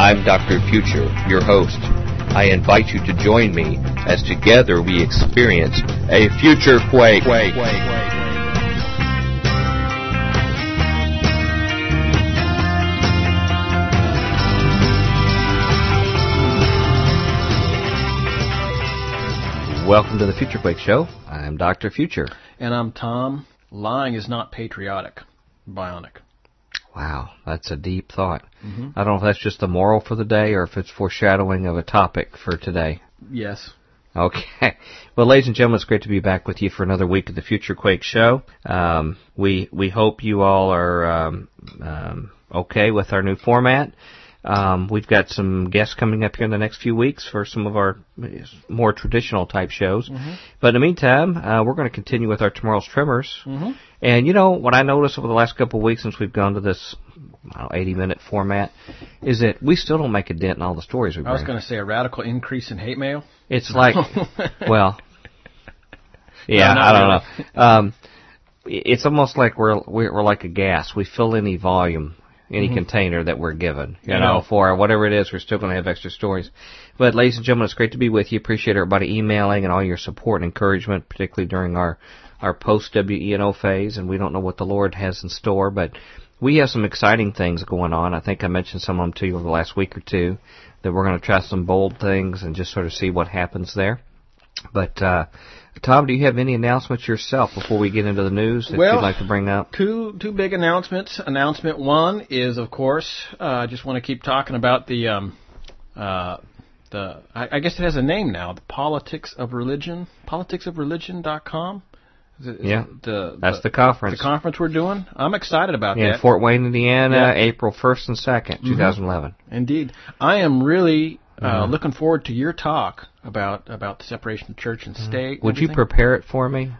I'm Dr. Future, your host. I invite you to join me as together we experience a future quake. quake. Welcome to the Future Quake Show. I'm Dr. Future. And I'm Tom. Lying is not patriotic. Bionic. Wow, that's a deep thought. Mm-hmm. I don't know if that's just the moral for the day or if it's foreshadowing of a topic for today. Yes. Okay. Well, ladies and gentlemen, it's great to be back with you for another week of the Future Quake Show. Um, we we hope you all are um, um, okay with our new format. Um, we've got some guests coming up here in the next few weeks for some of our more traditional type shows. Mm-hmm. But in the meantime, uh, we're going to continue with our Tomorrow's Tremors. Mm-hmm. And you know what I noticed over the last couple of weeks since we've gone to this know, 80 minute format is that we still don't make a dent in all the stories we bring. I was going to say a radical increase in hate mail. It's like, well, yeah, no, I don't really. know. Um, it's almost like we're we're like a gas. We fill any volume any mm-hmm. container that we're given. You know, for whatever it is, we're still going to have extra stories. But ladies and gentlemen, it's great to be with you. Appreciate everybody emailing and all your support and encouragement, particularly during our our post WENO phase. And we don't know what the Lord has in store, but we have some exciting things going on. I think I mentioned some of them to you over the last week or two. That we're going to try some bold things and just sort of see what happens there. But uh, Tom, do you have any announcements yourself before we get into the news that well, you'd like to bring up? Two two big announcements. Announcement one is, of course, uh, I just want to keep talking about the um, uh, the I, I, guess it has a name now. The politics of religion, politicsofreligion.com. Is it, is yeah, the, that's the, the, conference. The conference we're doing. I'm excited about yeah, that. In Fort Wayne, Indiana, yeah. April 1st and 2nd, mm-hmm. 2011. Indeed, I am really uh, mm-hmm. looking forward to your talk about about the separation of church and mm-hmm. state. Would you prepare it for me?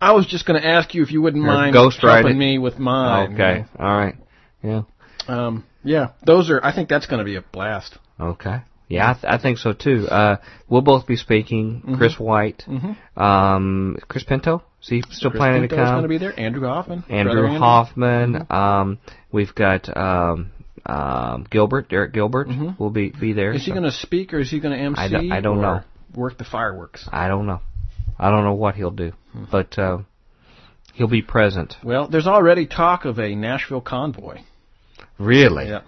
I was just going to ask you if you wouldn't mind ghost helping me with mine. Okay, you know? all right, yeah. Um, yeah, those are. I think that's going to be a blast. Okay. Yeah, I, th- I think so too. Uh, we'll both be speaking. Mm-hmm. Chris White, mm-hmm. um, Chris Pinto. Is he still Chris planning Pinto's to come? going to be there. Andrew Hoffman. Andrew Hoffman. Mm-hmm. Um, we've got um, um, Gilbert, Derek Gilbert, mm-hmm. will be be there. Is he going to speak or is he going to MC? I don't, I don't know. Work the fireworks. I don't know. I don't know what he'll do, hmm. but uh, he'll be present. Well, there's already talk of a Nashville convoy. Really? Yeah.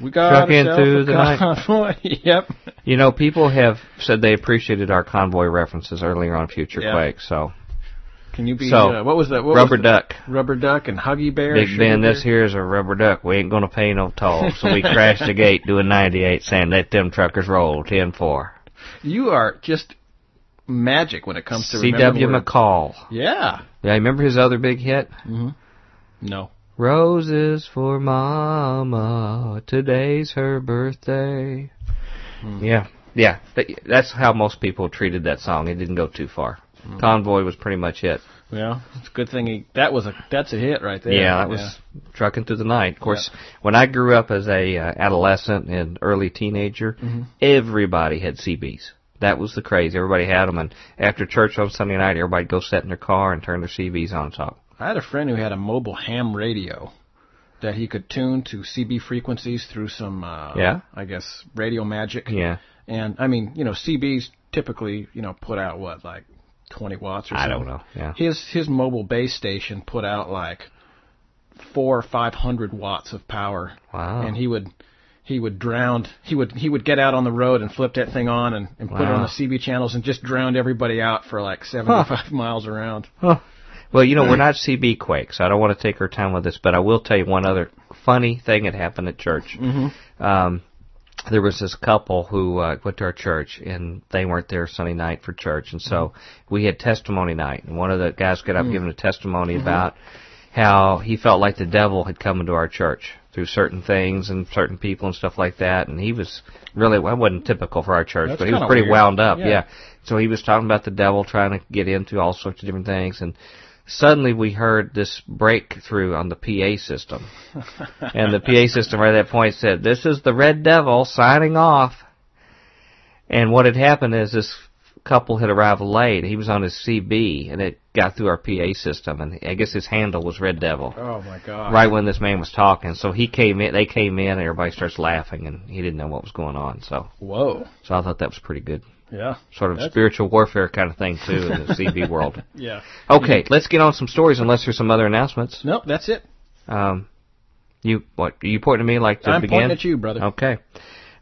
We got Struck in through the convoy. yep. You know, people have said they appreciated our convoy references earlier on Future yeah. Quake, so can you be? So, uh, what was that? What rubber was duck. Rubber duck and Huggy Bear. Big Ben, bear? this here is a rubber duck. We ain't gonna pay no toll, so we crashed the gate doing 98, saying let them truckers roll 10-4. You are just magic when it comes to C.W. McCall. Yeah. Yeah, remember his other big hit? Mm-hmm. No. Roses for Mama. Today's her birthday. Hmm. Yeah, yeah. That's how most people treated that song. It didn't go too far. Mm-hmm. Convoy was pretty much it. Yeah, it's a good thing he, that was a that's a hit right there. Yeah, that was yeah. trucking through the night. Of course, yeah. when I grew up as a uh, adolescent and early teenager, mm-hmm. everybody had CBs. That was the craze. Everybody had them, and after church on Sunday night, everybody'd go sit in their car and turn their CBs on top. I had a friend who had a mobile ham radio that he could tune to CB frequencies through some, uh, yeah, I guess radio magic. Yeah. And I mean, you know, CBs typically, you know, put out what like 20 watts or something. I don't know. Yeah. His his mobile base station put out like four or five hundred watts of power. Wow. And he would he would drown he would he would get out on the road and flip that thing on and, and wow. put it on the CB channels and just drowned everybody out for like seventy five huh. miles around. Huh. Well, you know, we're not CB quakes. I don't want to take our time with this, but I will tell you one other funny thing that happened at church. Mm-hmm. Um, there was this couple who uh, went to our church and they weren't there Sunday night for church, and so mm-hmm. we had testimony night. And one of the guys got up mm-hmm. giving a testimony mm-hmm. about how he felt like the devil had come into our church through certain things and certain people and stuff like that. And he was really well, wasn't typical for our church, That's but he was pretty weird. wound up. Yeah. yeah. So he was talking about the devil trying to get into all sorts of different things and suddenly we heard this breakthrough on the PA system. and the PA system right at that point said, this is the Red Devil signing off. And what had happened is this couple had arrived late. He was on his CB, and it got through our PA system, and I guess his handle was Red Devil. Oh my God! Right when this man was talking, so he came in. They came in, and everybody starts laughing, and he didn't know what was going on. So whoa! So I thought that was pretty good. Yeah. Sort of spiritual warfare kind of thing too in the CB world. Yeah. Okay, let's get on some stories. Unless there's some other announcements. Nope, that's it. Um, you what? Are you pointing to me like to I'm begin? pointing at you, brother. Okay.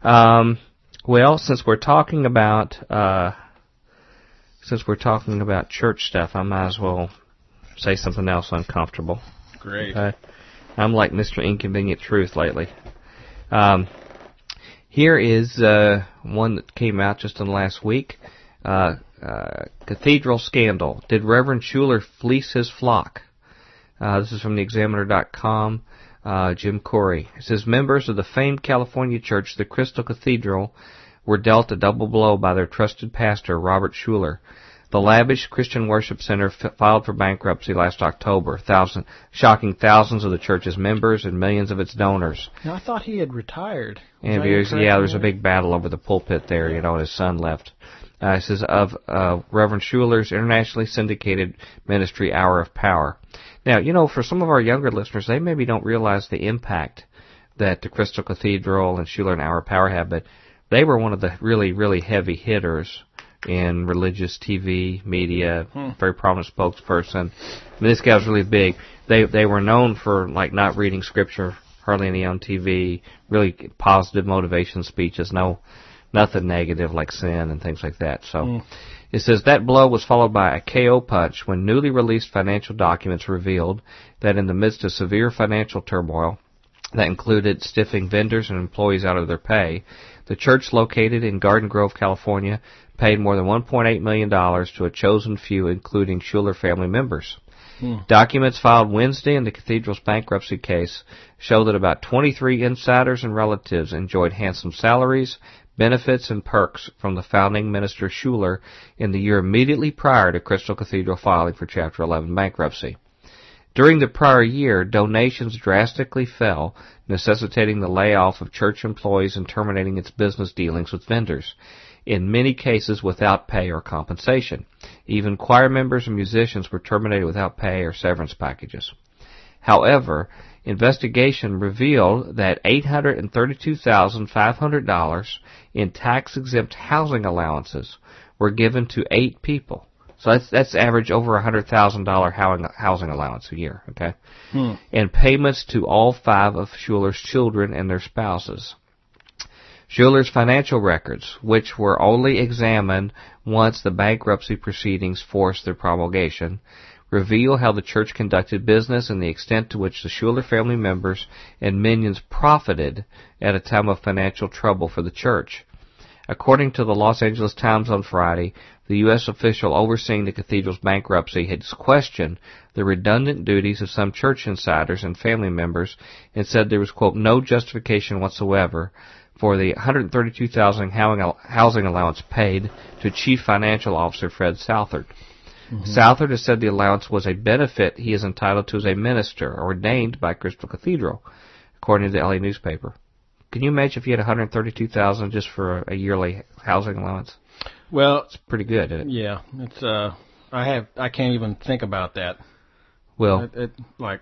Um, well, since we're talking about uh, since we're talking about church stuff, I might as well say something else uncomfortable. Great. Okay? I'm like Mr. Inconvenient Truth lately. Um, here is uh, one that came out just in the last week. Uh, uh, cathedral scandal. Did Reverend Schuller fleece his flock? Uh, this is from the Examiner.com. Uh, Jim Corey. It says members of the famed California church, the Crystal Cathedral, were dealt a double blow by their trusted pastor, Robert Schuller. The lavish Christian Worship Center f- filed for bankruptcy last October, thousand, shocking thousands of the church's members and millions of its donors. Now, I thought he had retired. And was, yeah, there was a big battle over the pulpit there, you know, and his son left. Uh, it says of uh, Reverend Schuller's internationally syndicated ministry, Hour of Power. Now, you know, for some of our younger listeners, they maybe don't realize the impact that the Crystal Cathedral and Schuller and Hour of Power had, but they were one of the really, really heavy hitters in religious TV media, hmm. very prominent spokesperson. I mean, this guy was really big. They they were known for like not reading scripture hardly any on TV, really positive motivation speeches, no nothing negative like sin and things like that. So hmm. it says that blow was followed by a KO punch when newly released financial documents revealed that in the midst of severe financial turmoil that included stiffing vendors and employees out of their pay, the church located in Garden Grove, California, paid more than $1.8 million to a chosen few, including Schuller family members. Hmm. Documents filed Wednesday in the cathedral's bankruptcy case show that about 23 insiders and relatives enjoyed handsome salaries, benefits, and perks from the founding minister Schuller in the year immediately prior to Crystal Cathedral filing for Chapter 11 bankruptcy. During the prior year, donations drastically fell, necessitating the layoff of church employees and terminating its business dealings with vendors in many cases without pay or compensation. Even choir members and musicians were terminated without pay or severance packages. However, investigation revealed that $832,500 in tax exempt housing allowances were given to eight people. So that's that's average over a hundred thousand dollar housing allowance a year, okay? Hmm. And payments to all five of Schuller's children and their spouses. Schuller's financial records, which were only examined once the bankruptcy proceedings forced their promulgation, reveal how the church conducted business and the extent to which the Schuller family members and minions profited at a time of financial trouble for the church. According to the Los Angeles Times on Friday, the U.S. official overseeing the cathedral's bankruptcy had questioned the redundant duties of some church insiders and family members and said there was, quote, no justification whatsoever for the 132,000 housing allowance paid to Chief Financial Officer Fred Southard. Mm-hmm. Southard has said the allowance was a benefit he is entitled to as a minister ordained by Crystal Cathedral, according to the LA newspaper. Can you imagine if you had 132,000 just for a yearly housing allowance? Well, it's pretty good, isn't it? Yeah, it's uh I have I can't even think about that. Well, it, it like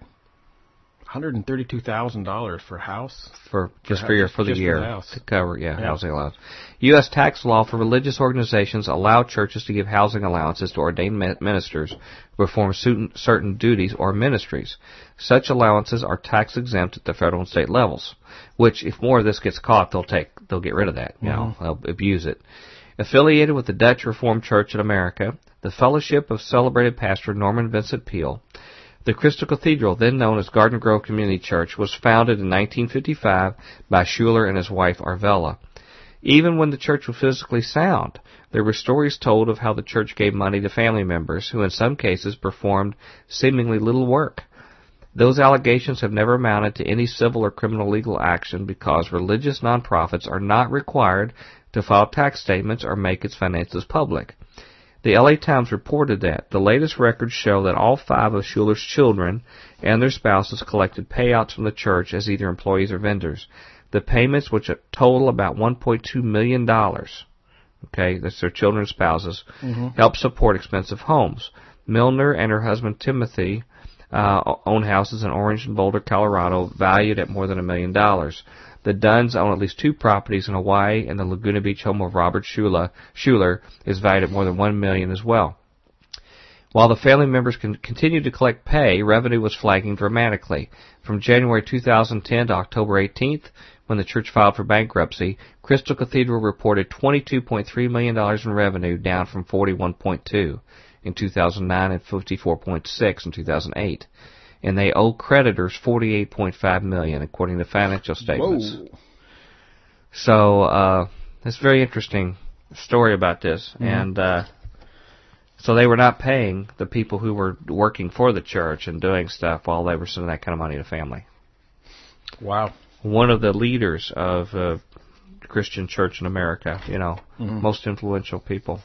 hundred and thirty-two thousand dollars for house for just for, for your for the year for to cover yeah, yeah, housing allowance. U.S. tax law for religious organizations allow churches to give housing allowances to ordained ministers who perform certain, certain duties or ministries. Such allowances are tax exempt at the federal and state levels. Which, if more of this gets caught, they'll take they'll get rid of that. You mm-hmm. know, they'll abuse it. Affiliated with the Dutch Reformed Church in America, the Fellowship of Celebrated Pastor Norman Vincent Peale the Crystal Cathedral, then known as Garden Grove Community Church, was founded in 1955 by Schuller and his wife Arvella. Even when the church was physically sound, there were stories told of how the church gave money to family members who in some cases performed seemingly little work. Those allegations have never amounted to any civil or criminal legal action because religious nonprofits are not required to file tax statements or make its finances public. The LA Times reported that the latest records show that all five of Schuller's children and their spouses collected payouts from the church as either employees or vendors. The payments, which total about $1.2 million, Okay, that's their children and spouses. Help support expensive homes. Milner and her husband Timothy uh, own houses in Orange and Boulder, Colorado, valued at more than a million dollars. The Dunns own at least two properties in Hawaii, and the Laguna Beach home of Robert Schuller, is valued at more than one million as well. While the family members can continue to collect pay, revenue was flagging dramatically. From January 2010 to October 18th, when the church filed for bankruptcy, Crystal Cathedral reported $22.3 million in revenue, down from 41.2 in 2009 and 54.6 in 2008. And they owe creditors 48.5 million, according to financial statements. Whoa. So uh, it's a very interesting story about this, and uh, so they were not paying the people who were working for the church and doing stuff while they were sending that kind of money to family. Wow. One of the leaders of uh, Christian church in America, you know, most influential people.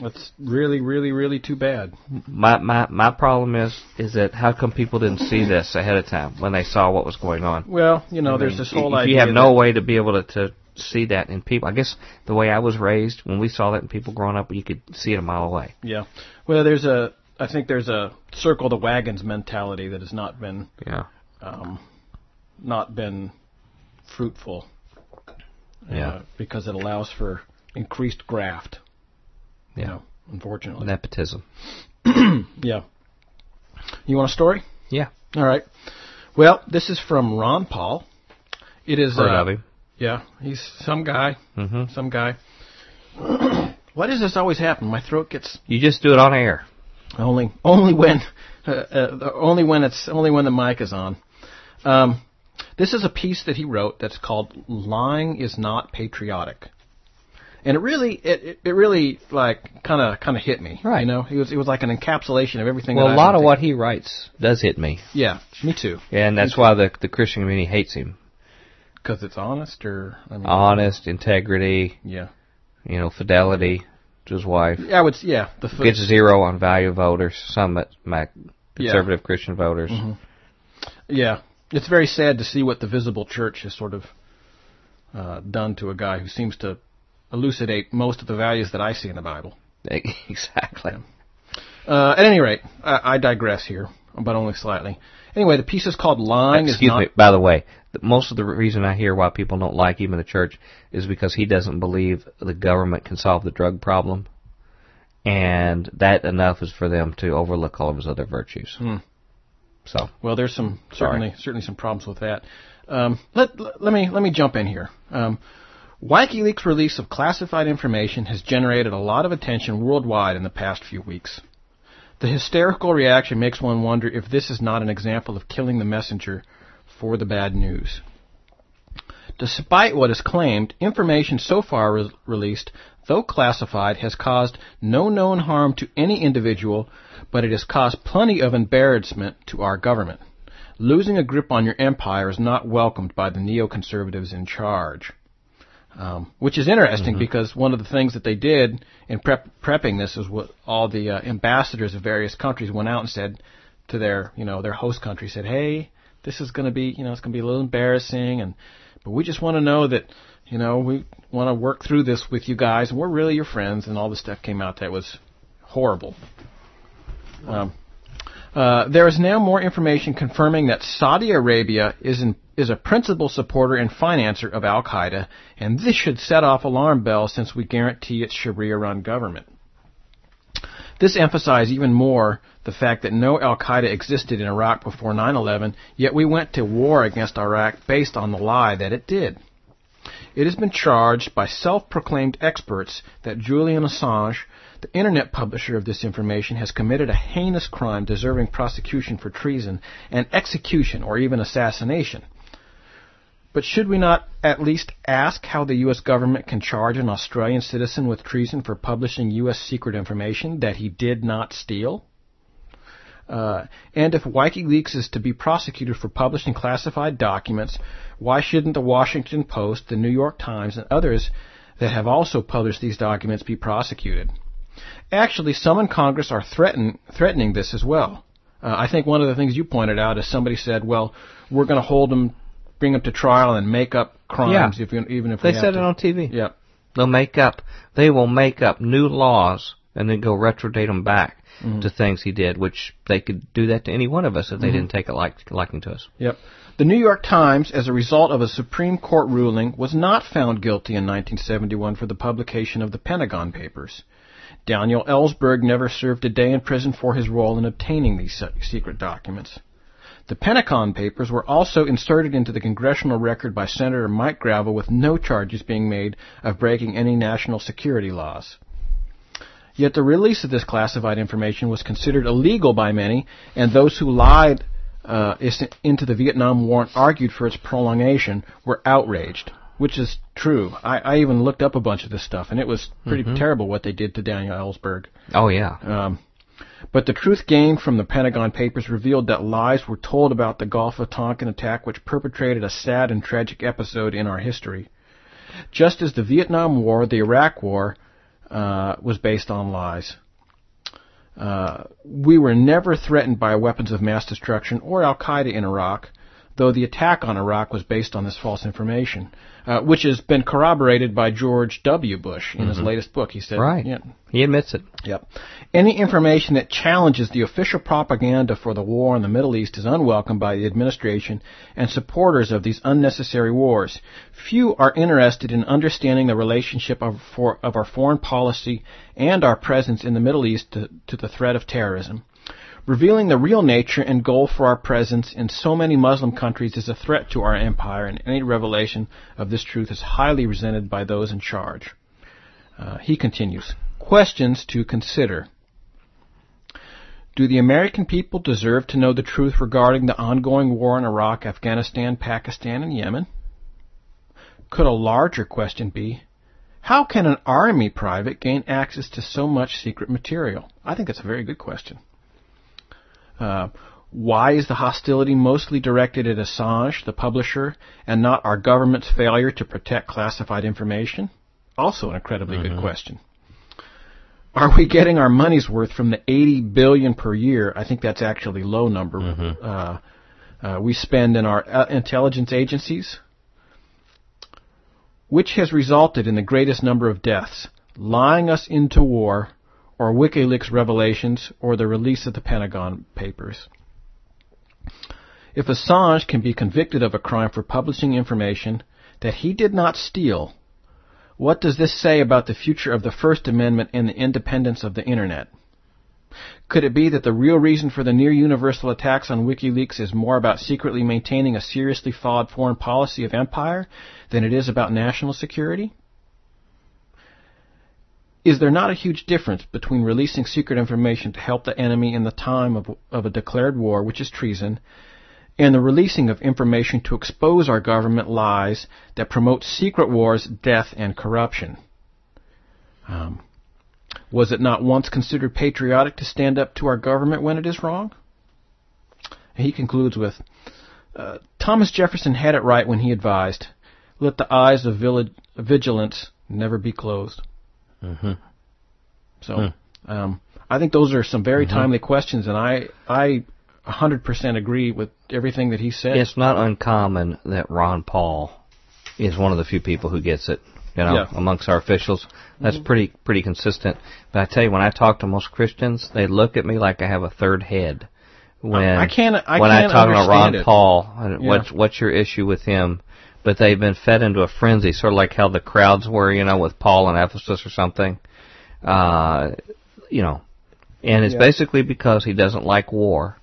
That's really, really, really too bad. My my my problem is is that how come people didn't see this ahead of time when they saw what was going on? Well, you know, there's this whole if idea. you have no way to be able to, to see that in people, I guess the way I was raised, when we saw that in people growing up, you could see it a mile away. Yeah. Well, there's a. I think there's a circle the wagons mentality that has not been Yeah, um, not been fruitful. Yeah. Uh, because it allows for increased graft. You Yeah. know, unfortunately. nepotism. Yeah. You want a story? Yeah, All right. Well, this is from Ron Paul. It is. heard uh, of him. Yeah, he's some guy. Mm-hmm. Some guy. Why does this always happen? My throat gets You just do it on air. only only when uh, uh, only when it's only when the mic is on. Um, this is a piece that he wrote that's called "Lying is Not Patriotic," and it really it it, really like kind of kind of hit me. Right. You know, it was it was like an encapsulation of everything. Well, a lot of what he writes does hit me, Yeah, me too. Yeah, and that's why the the Christian community hates him. Because it's honest, or I mean, Honest, integrity, yeah. you know, fidelity to his wife. Yeah, I would. Yeah, the foot. Gets zero on value voters, some at Mac, Yeah. conservative Christian voters. Yeah, it's very sad to see what the visible church has sort of uh, done to a guy who seems to elucidate most of the values that I see in the Bible. exactly. Uh, at any rate, I, I digress here, but only slightly. Anyway, the piece is called "Lying Excuse is Not." me. By the way, most of the reason I hear why people don't like him in the church is because he doesn't believe the government can solve the drug problem, and that enough is for them to overlook all of his other virtues. Hmm. So Well, there's some Sorry. certainly certainly some problems with that. Um, let, let let me let me jump in here. Um, WikiLeaks' release of classified information has generated a lot of attention worldwide in the past few weeks. The hysterical reaction makes one wonder if this is not an example of killing the messenger for the bad news. Despite what is claimed, information so far re- released, though classified, has caused no known harm to any individual, but it has caused plenty of embarrassment to our government. Losing a grip on your empire is not welcomed by the neoconservatives in charge. Um, which is interesting because one of the things that they did in prep, prepping this is what all the uh, ambassadors of various countries went out and said to their, you know, their host country said, "Hey, this is going to be, you know, it's going to be a little embarrassing, and but we just want to know that, you know, we want to work through this with you guys, and we're really your friends." And all the stuff came out that was horrible. Um, uh, there is now more information confirming that Saudi Arabia is in, is a principal supporter and financer of Al Qaeda, and this should set off alarm bells since we guarantee its Sharia-run government. This emphasized even more the fact that no Al Qaeda existed in Iraq before 9/11, yet we went to war against Iraq based on the lie that it did. It has been charged by self-proclaimed experts that Julian Assange, the internet publisher of this information, has committed a heinous crime deserving prosecution for treason and execution or even assassination. But should we not at least ask how the U.S. government can charge an Australian citizen with treason for publishing U.S. secret information that he did not steal? Uh, and if WikiLeaks is to be prosecuted for publishing classified documents, why shouldn't the Washington Post, the New York Times, and others that have also published these documents be prosecuted? Actually, some in Congress are threaten, threatening this as well. Uh, I think one of the things you pointed out is somebody said, "Well, we're going to hold them, bring them to trial, and make up crimes Yeah. if we, even if They we have said to." it on TV. Yeah, They'll make up. They will make up new laws and then go retrodate them back mm-hmm. to things he did, which they could do that to any one of us if they mm-hmm. didn't take a like, liking to us. Yep. The New York Times, as a result of a Supreme Court ruling, was not found guilty in 1971 for the publication of the Pentagon Papers. Daniel Ellsberg never served a day in prison for his role in obtaining these secret documents. The Pentagon Papers were also inserted into the congressional record by Senator Mike Gravel with no charges being made of breaking any national security laws. Yet the release of this classified information was considered illegal by many, and those who lied uh, into the Vietnam War and argued for its prolongation were outraged, which is true. I, I even looked up a bunch of this stuff, and it was pretty mm-hmm. terrible what they did to Daniel Ellsberg. Oh yeah. Um, but the truth gained from the Pentagon Papers revealed that lies were told about the Gulf of Tonkin attack, which perpetrated a sad and tragic episode in our history. Just as the Vietnam War, the Iraq War, uh, was based on lies. Uh, we were never threatened by weapons of mass destruction or Al Qaeda in Iraq, though the attack on Iraq was based on this false information uh, which has been corroborated by George W. Bush in mm-hmm. his latest book. He said, right, yeah, he admits it. Yep. Any information that challenges the official propaganda for the war in the Middle East is unwelcome by the administration and supporters of these unnecessary wars. Few are interested in understanding the relationship of, for, of our foreign policy and our presence in the Middle East to, to the threat of terrorism. Revealing the real nature and goal for our presence in so many Muslim countries is a threat to our empire, and any revelation of this truth is highly resented by those in charge. Uh, he continues Questions to consider. Do the American people deserve to know the truth regarding the ongoing war in Iraq, Afghanistan, Pakistan, and Yemen? Could a larger question be how can an army private gain access to so much secret material? I think that's a very good question. Uh, why is the hostility mostly directed at Assange, the publisher, and not our government's failure to protect classified information? Also an incredibly mm-hmm. good question. Are we getting our money's worth from the 80 billion per year? I think that's actually low number. Mm-hmm. Uh, uh, we spend in our uh, intelligence agencies, which has resulted in the greatest number of deaths, lying us into war or WikiLeaks revelations, or the release of the Pentagon Papers. If Assange can be convicted of a crime for publishing information that he did not steal, what does this say about the future of the First Amendment and the independence of the Internet? Could it be that the real reason for the near universal attacks on WikiLeaks is more about secretly maintaining a seriously flawed foreign policy of empire than it is about national security? Is there not a huge difference between releasing secret information to help the enemy in the time of, of a declared war, which is treason, and the releasing of information to expose our government lies that promote secret wars, death, and corruption? Um, was it not once considered patriotic to stand up to our government when it is wrong? He concludes with uh, Thomas Jefferson had it right when he advised, Let the eyes of vigilance never be closed. Mm-hmm. So, hmm. um, I think those are some very mm-hmm. timely questions, and I I 100% agree with everything that he said. It's not uncommon that Ron Paul is one of the few people who gets it. You know, yeah. amongst our officials, that's mm-hmm. pretty pretty consistent. But I tell you, when I talk to most Christians, they look at me like I have a third head. When I can't, I when can't I talk about Ron it. Paul, yeah. what's what's your issue with him? But they've been fed into a frenzy, sort of like how the crowds were, you know, with Paul in Ephesus or something. Uh, you know, and it's yeah. basically because he doesn't like war.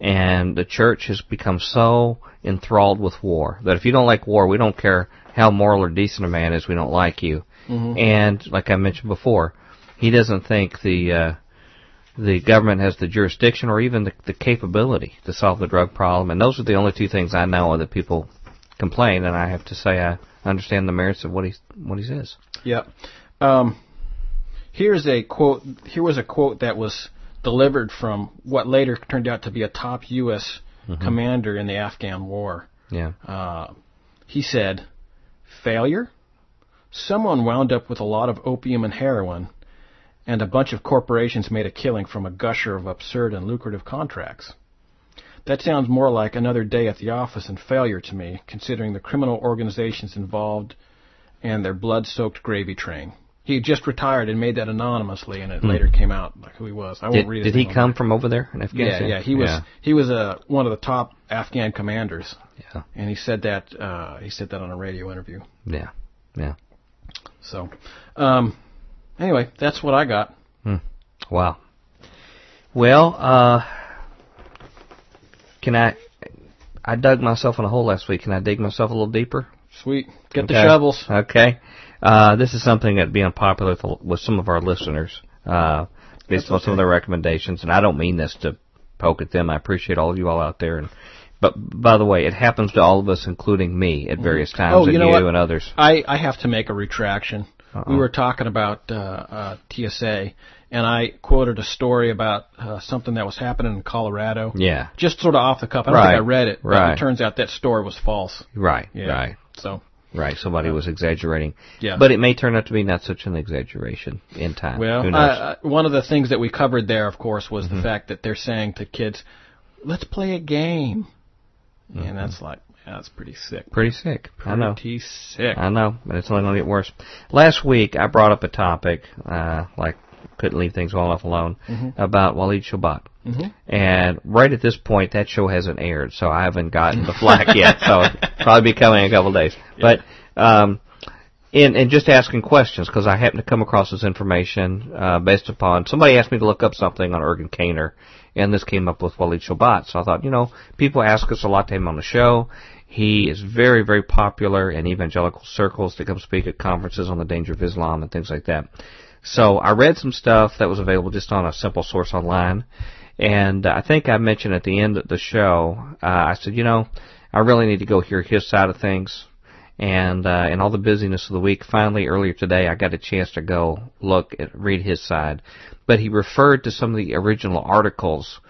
And the church has become so enthralled with war that if you don't like war, we don't care how moral or decent a man is, we don't like you. Mm-hmm. And like I mentioned before, he doesn't think the uh, the government has the jurisdiction or even the, the capability to solve the drug problem. And those are the only two things I know that people complain, and I have to say I understand the merits of what he what he says. Yeah. Um, here's a quote. Here was a quote that was delivered from what later turned out to be a top U.S. Mm-hmm. commander in the Afghan war. Yeah. Uh, he said, "Failure. Someone wound up with a lot of opium and heroin." And a bunch of corporations made a killing from a gusher of absurd and lucrative contracts. That sounds more like another day at the office and failure to me, considering the criminal organizations involved and their blood-soaked gravy train. He just retired and made that anonymously, and it hmm. later came out like who he was. I won't did, read. Did he come from over there in Afghanistan? Yeah, yeah. He was yeah. he was a uh, one of the top Afghan commanders. Yeah. And he said that uh, he said that on a radio interview. Yeah, yeah. So, um, anyway, that's what I got. Hmm. Wow. Well, uh, can I? I dug myself in a hole last week. Can I dig myself a little deeper? Sweet. Get okay. the shovels. Okay. Uh, this is something that'd be unpopular with, with some of our listeners, uh, based That's on okay. some of their recommendations. And I don't mean this to poke at them. I appreciate all of you all out there. And but by the way, it happens to all of us, including me, at various mm-hmm. times, oh, you and know you what? and others. I I have to make a retraction. Uh-uh. We were talking about uh, uh, TSA, and I quoted a story about uh, something that was happening in Colorado. Yeah. Just sort of off the cuff. I don't right. think I read it, but right. it turns out that story was false. Right. Yeah. Right. So. Right, somebody was exaggerating. Yeah. But it may turn out to be not such an exaggeration in time. Well, uh, one of the things that we covered there, of course, was mm-hmm. the fact that they're saying to kids, let's play a game. Mm-hmm. And that's like, yeah, that's pretty sick. Pretty sick. Pretty I know. sick. I know, but it's only going to get worse. Last week, I brought up a topic, uh, like couldn't leave things well enough alone, mm-hmm. about Walid Shoebat. Mm-hmm. And right at this point, that show hasn't aired, so I haven't gotten the flack yet. So probably be coming in a couple of days. Yeah. But um, in and just asking questions because I happen to come across this information uh, based upon somebody asked me to look up something on Ergin Caner, and this came up with Walid Shoebat. So I thought, you know, people ask us a lot to him on the show. He is very, very popular in evangelical circles to come speak at conferences on the danger of Islam and things like that. So I read some stuff that was available just on a simple source online, and I think I mentioned at the end of the show, uh, I said, you know, I really need to go hear his side of things. And uh, in all the busyness of the week, finally earlier today, I got a chance to go look at read his side. But he referred to some of the original articles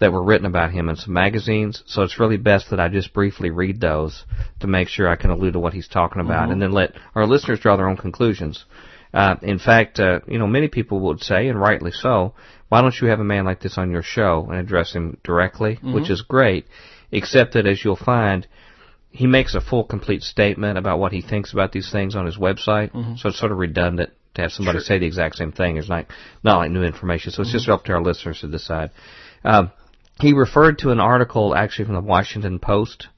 that were written about him in some magazines. So it's really best that I just briefly read those to make sure I can allude to what he's talking about, mm-hmm. and then let our listeners draw their own conclusions. Uh, in fact, uh, you know, many people would say, and rightly so, why don't you have a man like this on your show and address him directly, mm-hmm. which is great, except that as you'll find, he makes a full, complete statement about what he thinks about these things on his website, mm-hmm. so it's sort of redundant to have somebody sure. say the exact same thing. It's not, not like new information, so it's mm-hmm. just up to our listeners to decide. Um, he referred to an article actually from the Washington Post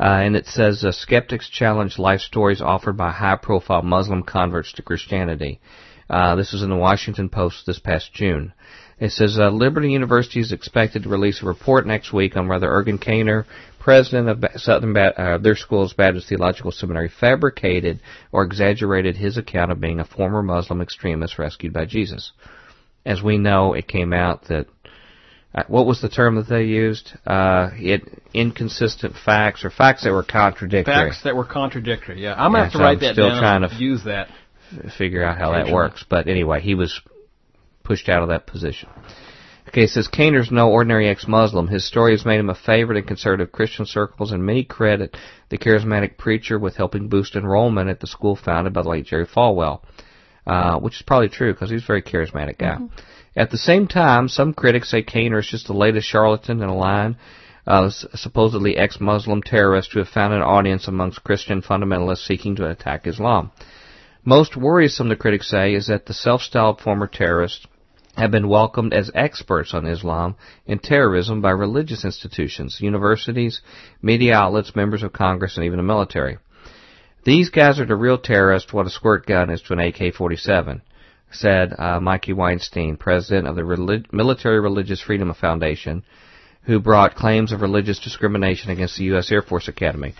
uh, and it says uh, skeptics challenge life stories offered by high-profile Muslim converts to Christianity. Uh, this was in the Washington Post this past June. It says uh, Liberty University is expected to release a report next week on whether Ergin Caner, president of Southern ba- uh, their school's Baptist Theological Seminary, fabricated or exaggerated his account of being a former Muslim extremist rescued by Jesus. As we know, it came out that uh, what was the term that they used? Uh, it inconsistent facts or facts that were contradictory. Facts that were contradictory. Yeah, I'm gonna yeah, have to so write I'm that still down. Trying to use that. Figure out how that works. But anyway, he was pushed out of that position. Okay, it says Caner's no ordinary ex-Muslim. His story has made him a favorite in conservative Christian circles, and many credit the charismatic preacher with helping boost enrollment at the school founded by the late Jerry Falwell, uh, which is probably true because he's a very charismatic guy. Mm-hmm. At the same time, some critics say Caner is just the latest charlatan in a line uh, of supposedly ex-Muslim terrorists who have found an audience amongst Christian fundamentalists seeking to attack Islam. Most worrisome, the critics say, is that the self-styled former terrorists have been welcomed as experts on Islam and terrorism by religious institutions, universities, media outlets, members of Congress, and even the military. These guys are the real terrorists what a squirt gun is to an AK-47 said uh, Mikey Weinstein, president of the Military Religious Freedom Foundation, who brought claims of religious discrimination against the U.S. Air Force Academy.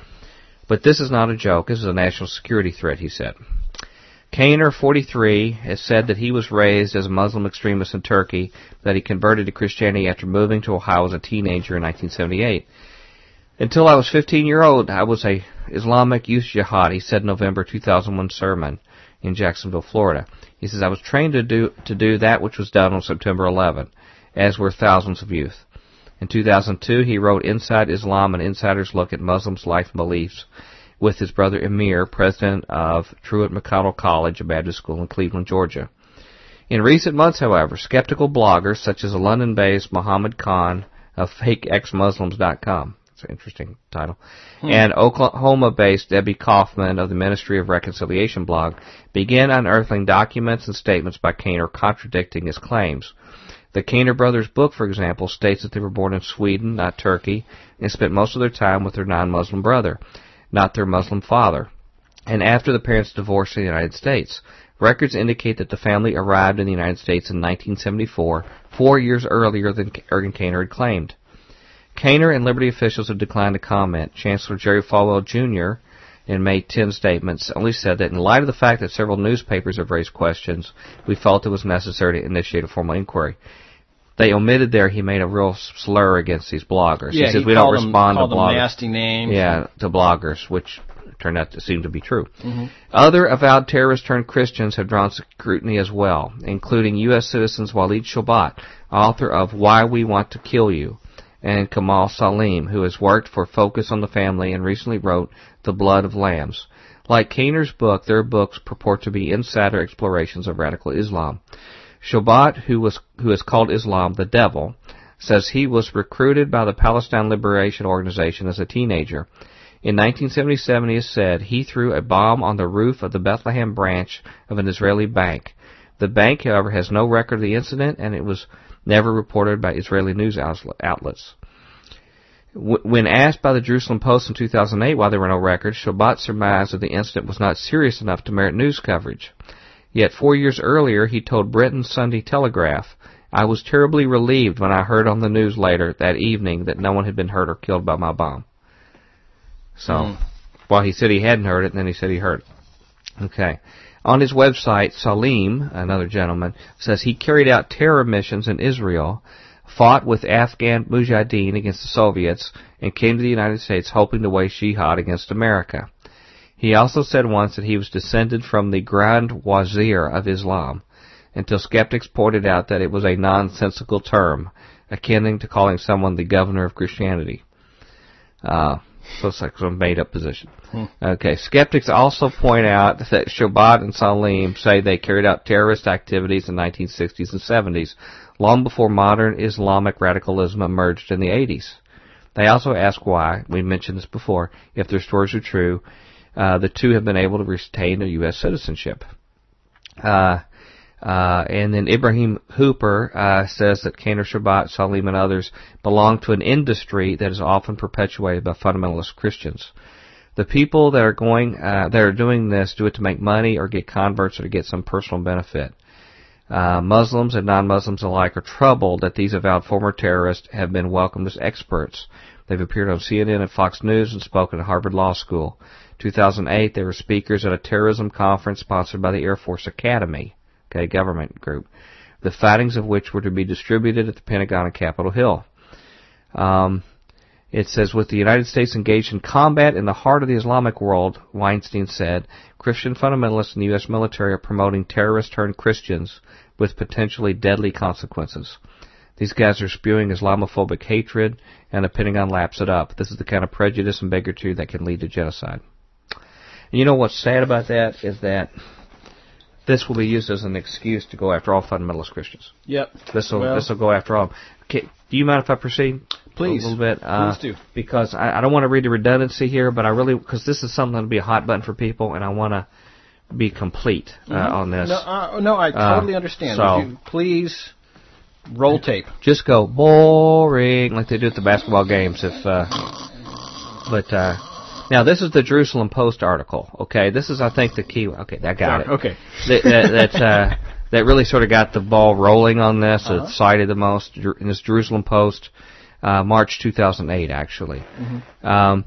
But this is not a joke. This is a national security threat, he said. Caner, 43, has said that he was raised as a Muslim extremist in Turkey, that he converted to Christianity after moving to Ohio as a teenager in 1978. Until I was 15 year old, I was a Islamic youth jihad, he said in November 2001 sermon in Jacksonville, Florida. He says, I was trained to do, to do that which was done on September 11, as were thousands of youth. In 2002, he wrote Inside Islam, an insider's look at Muslims' life and beliefs with his brother Emir, president of Truett McConnell College, a Baptist school in Cleveland, Georgia. In recent months, however, skeptical bloggers such as London-based Muhammad Khan of FakeExMuslims.com It's an interesting title. Hmm. And Oklahoma-based Debbie Kaufman of the Ministry of Reconciliation blog began unearthing documents and statements by Caner contradicting his claims. The Caner brothers' book, for example, states that they were born in Sweden, not Turkey, and spent most of their time with their non-Muslim brother, not their Muslim father, and after the parents divorced in the United States. Records indicate that the family arrived in the United States in 1974, four years earlier than Ergin Caner had claimed. Caner and Liberty officials have declined to comment. Chancellor Jerry Falwell Jr. in May 10 statements only said that in light of the fact that several newspapers have raised questions, we felt it was necessary to initiate a formal inquiry. They omitted there he made a real slur against these bloggers. Yeah, he says he we don't them, respond to bloggers. nasty names. Yeah, to bloggers, which turned out to seem to be true. Mm-hmm. Other avowed terrorists turned Christians have drawn scrutiny as well, including U.S. citizens Walid Shoebat, author of Why We Want to Kill You, and Kamal Saleem, who has worked for Focus on the Family and recently wrote The Blood of Lambs. Like Caner's book, their books purport to be insider explorations of radical Islam. Shoebat, who was who has called Islam the devil, says he was recruited by the Palestine Liberation Organization as a teenager. In 1977, he has said he threw a bomb on the roof of the Bethlehem branch of an Israeli bank. The bank, however, has no record of the incident, and it was never reported by Israeli news outlets. When asked by the Jerusalem Post in 2008 why there were no records, Shoebat surmised that the incident was not serious enough to merit news coverage. Yet four years earlier, he told Britain's Sunday Telegraph, I was terribly relieved when I heard on the news later that evening that no one had been hurt or killed by my bomb. So, mm. well, he said he hadn't heard it, and then he said he heard it. Okay. On his website, Saleem, another gentleman, says he carried out terror missions in Israel, fought with Afghan Mujahideen against the Soviets, and came to the United States hoping to wage jihad against America. He also said once that he was descended from the Grand Wazir of Islam, until skeptics pointed out that it was a nonsensical term, akin to calling someone the governor of Christianity. Uh, so it's like some made up position. Hmm. Okay. Skeptics also point out that Shoebat and Saleem say they carried out terrorist activities in the 1960s and 70s, long before modern Islamic radicalism emerged in the 80s. They also ask why, we mentioned this before, if their stories are true, uh, the two have been able to retain their U.S. citizenship. Uh, uh, and then Ibrahim Hooper uh, says that Caner Shoebat, Saleem, and others belong to an industry that is often perpetuated by fundamentalist Christians. The people that are going, uh, that are doing this, do it to make money or get converts or to get some personal benefit. Uh, Muslims and non-Muslims alike are troubled that these avowed former terrorists have been welcomed as experts. They've appeared on CNN and Fox News and spoken at Harvard Law School. 2008, they were speakers at a terrorism conference sponsored by the Air Force Academy okay, government group, the findings of which were to be distributed at the Pentagon and Capitol Hill. Um, it says, with the United States engaged in combat in the heart of the Islamic world, Weinstein said, Christian fundamentalists in the U.S. military are promoting terrorist turned Christians with potentially deadly consequences. These guys are spewing Islamophobic hatred, and the Pentagon laps it up. This is the kind of prejudice and bigotry that can lead to genocide. And you know what's sad about that is that this will be used as an excuse to go after all fundamentalist Christians. Yep. This will well, this will go after all. Okay, do you mind if I proceed? Please. A little bit. Uh, Please do. Because I, I don't want to read the redundancy here, but I really because this is something that'll be a hot button for people, and I want to be complete uh, mm-hmm. on this. No, uh, no, I totally understand. So, please roll tape. Just go boring like they do at the basketball games. If uh, but uh, now, this is the Jerusalem Post article. Okay, this is, I think, the key. Okay, I got it. Okay, that that that, uh, that really sort of got the ball rolling on this. Uh-huh. It cited the most in this Jerusalem Post, uh, March 2008, actually. Mm-hmm. Um,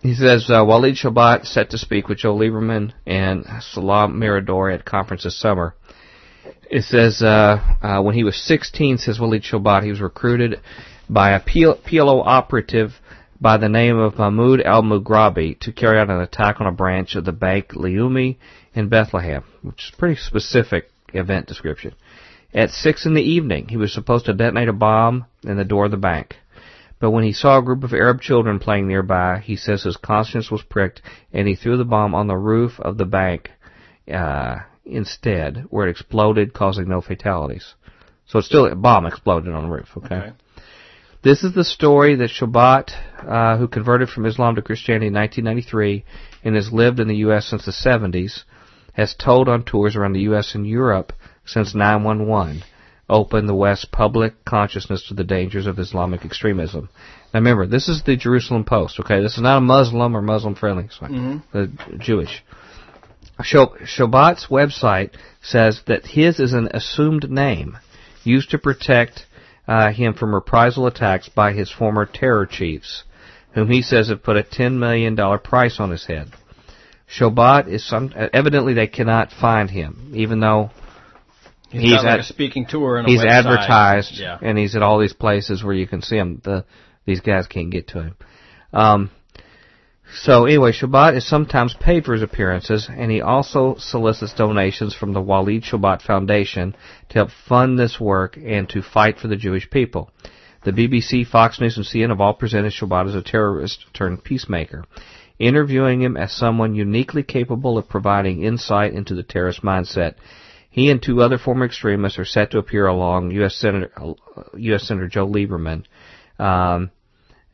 he says uh, Walid Shoebat set to speak with Joe Lieberman and Salam Mirador at conference this summer. It says uh, uh, when he was 16, says Walid Shoebat, he was recruited by a PLO operative by the name of Mahmoud al-Mughrabi to carry out an attack on a branch of the bank Leumi in Bethlehem, which is a pretty specific event description. At six in the evening, he was supposed to detonate a bomb in the door of the bank. But when he saw a group of Arab children playing nearby, he says his conscience was pricked and he threw the bomb on the roof of the bank uh, instead, where it exploded, causing no fatalities. So it's still a bomb exploded on the roof. Okay. okay. This is the story that Shoebat, uh, who converted from Islam to Christianity in 1993 and has lived in the U.S. since the 70s, has told on tours around the U.S. and Europe since 911 opened the West's public consciousness to the dangers of Islamic extremism. Now remember, this is the Jerusalem Post, okay? This is not a Muslim or Muslim friendly site, mm-hmm. the Jewish. Shoebat's website says that his is an assumed name used to protect uh, him from reprisal attacks by his former terror chiefs, whom he says have put a $10 million price on his head. Shoebat is some, evidently they cannot find him, even though He's, like a speaking tour and he's website. advertised yeah. and he's at all these places where you can see him. The these guys can't get to him. Um, so anyway, Shoebat is sometimes paid for his appearances, and he also solicits donations from the Walid Shoebat Foundation to help fund this work and to fight for the Jewish people. The BBC, Fox News, and CNN have all presented Shobat as a terrorist turned peacemaker, interviewing him as someone uniquely capable of providing insight into the terrorist mindset he and two other former extremists are set to appear along U.S. Senator U.S. Senator Joe Lieberman, um,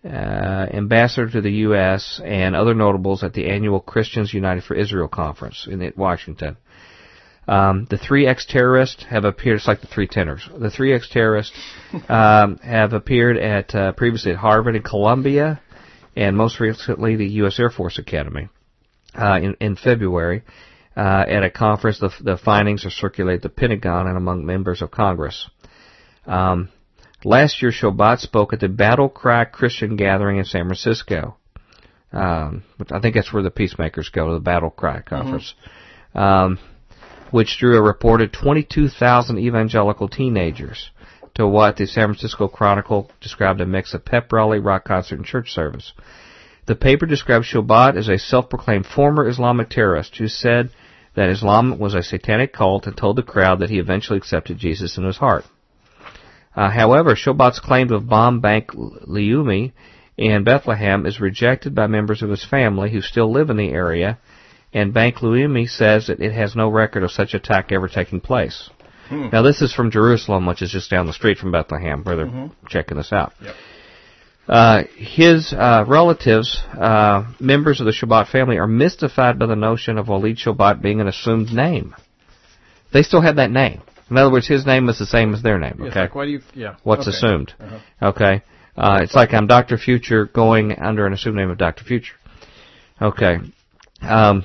uh, ambassador to the U.S., and other notables at the annual Christians United for Israel conference in Washington. Um, the three ex-terrorists have appeared. It's like the three tenors. The three ex-terrorists um, have appeared at uh, previously at Harvard and Columbia, and most recently the U.S. Air Force Academy uh, in, in February uh, at a conference. The, the, findings are circulated at the Pentagon and among members of Congress. Um, last year, Shoebat spoke at the Battle Cry Christian Gathering in San Francisco. Um, I think that's where the peacemakers go to the Battle Cry conference, mm-hmm. um, which drew a reported 22,000 evangelical teenagers to what the San Francisco Chronicle described a mix of pep rally, rock concert, and church service. The paper described Shoebat as a self-proclaimed former Islamic terrorist who said that Islam was a satanic cult and told the crowd that he eventually accepted Jesus in his heart. Uh, however, Shoebat's claim to have bombed Bank Leumi in Bethlehem is rejected by members of his family who still live in the area, and Bank Leumi says that it has no record of such attack ever taking place. Hmm. Now, this is from Jerusalem, which is just down the street from Bethlehem, where they're mm-hmm. checking this out. Yep. Uh, his uh, relatives, uh, members of the Shoebat family, are mystified by the notion of Walid Shoebat being an assumed name. They still have that name. In other words, his name is the same as their name. Okay. Like, why do you? Yeah. What's okay. assumed? Uh-huh. Okay. Uh, it's like I'm Doctor Future going under an assumed name of Doctor Future. Okay. Um,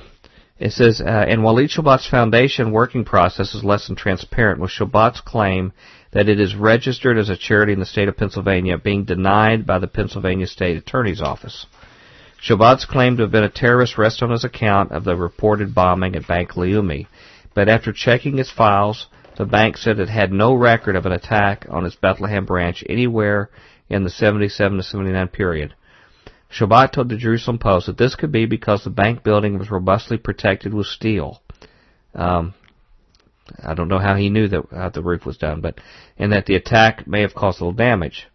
it says, uh, and Walid Shoebat's foundation working process is less than transparent, with Shoebat's claim that it is registered as a charity in the state of Pennsylvania being denied by the Pennsylvania State Attorney's Office. Shoebat's claim to have been a terrorist rests on his account of the reported bombing at Bank Leumi, but after checking his files, the bank said it had no record of an attack on its Bethlehem branch anywhere in the 77 to 79 period. Shoebat told the Jerusalem Post that this could be because the bank building was robustly protected with steel. Um, I don't know how he knew that how the roof was done, but and that the attack may have caused little damage.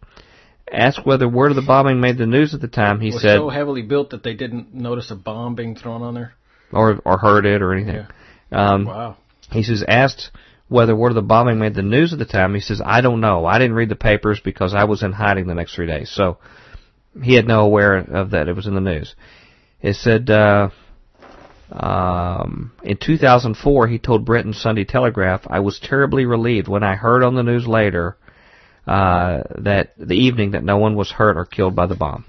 Asked whether word of the bombing made the news at the time, he was said so heavily built that they didn't notice a bomb being thrown on there, or or heard it or anything. Yeah. Um, wow. He says asked whether word of the bombing made the news at the time. He says I don't know. I didn't read the papers because I was in hiding the next three days, so he had no aware of that. It was in the news. It said. Uh, um, in 2004, he told Britain's Sunday Telegraph, I was terribly relieved when I heard on the news later uh, that the evening that no one was hurt or killed by the bomb.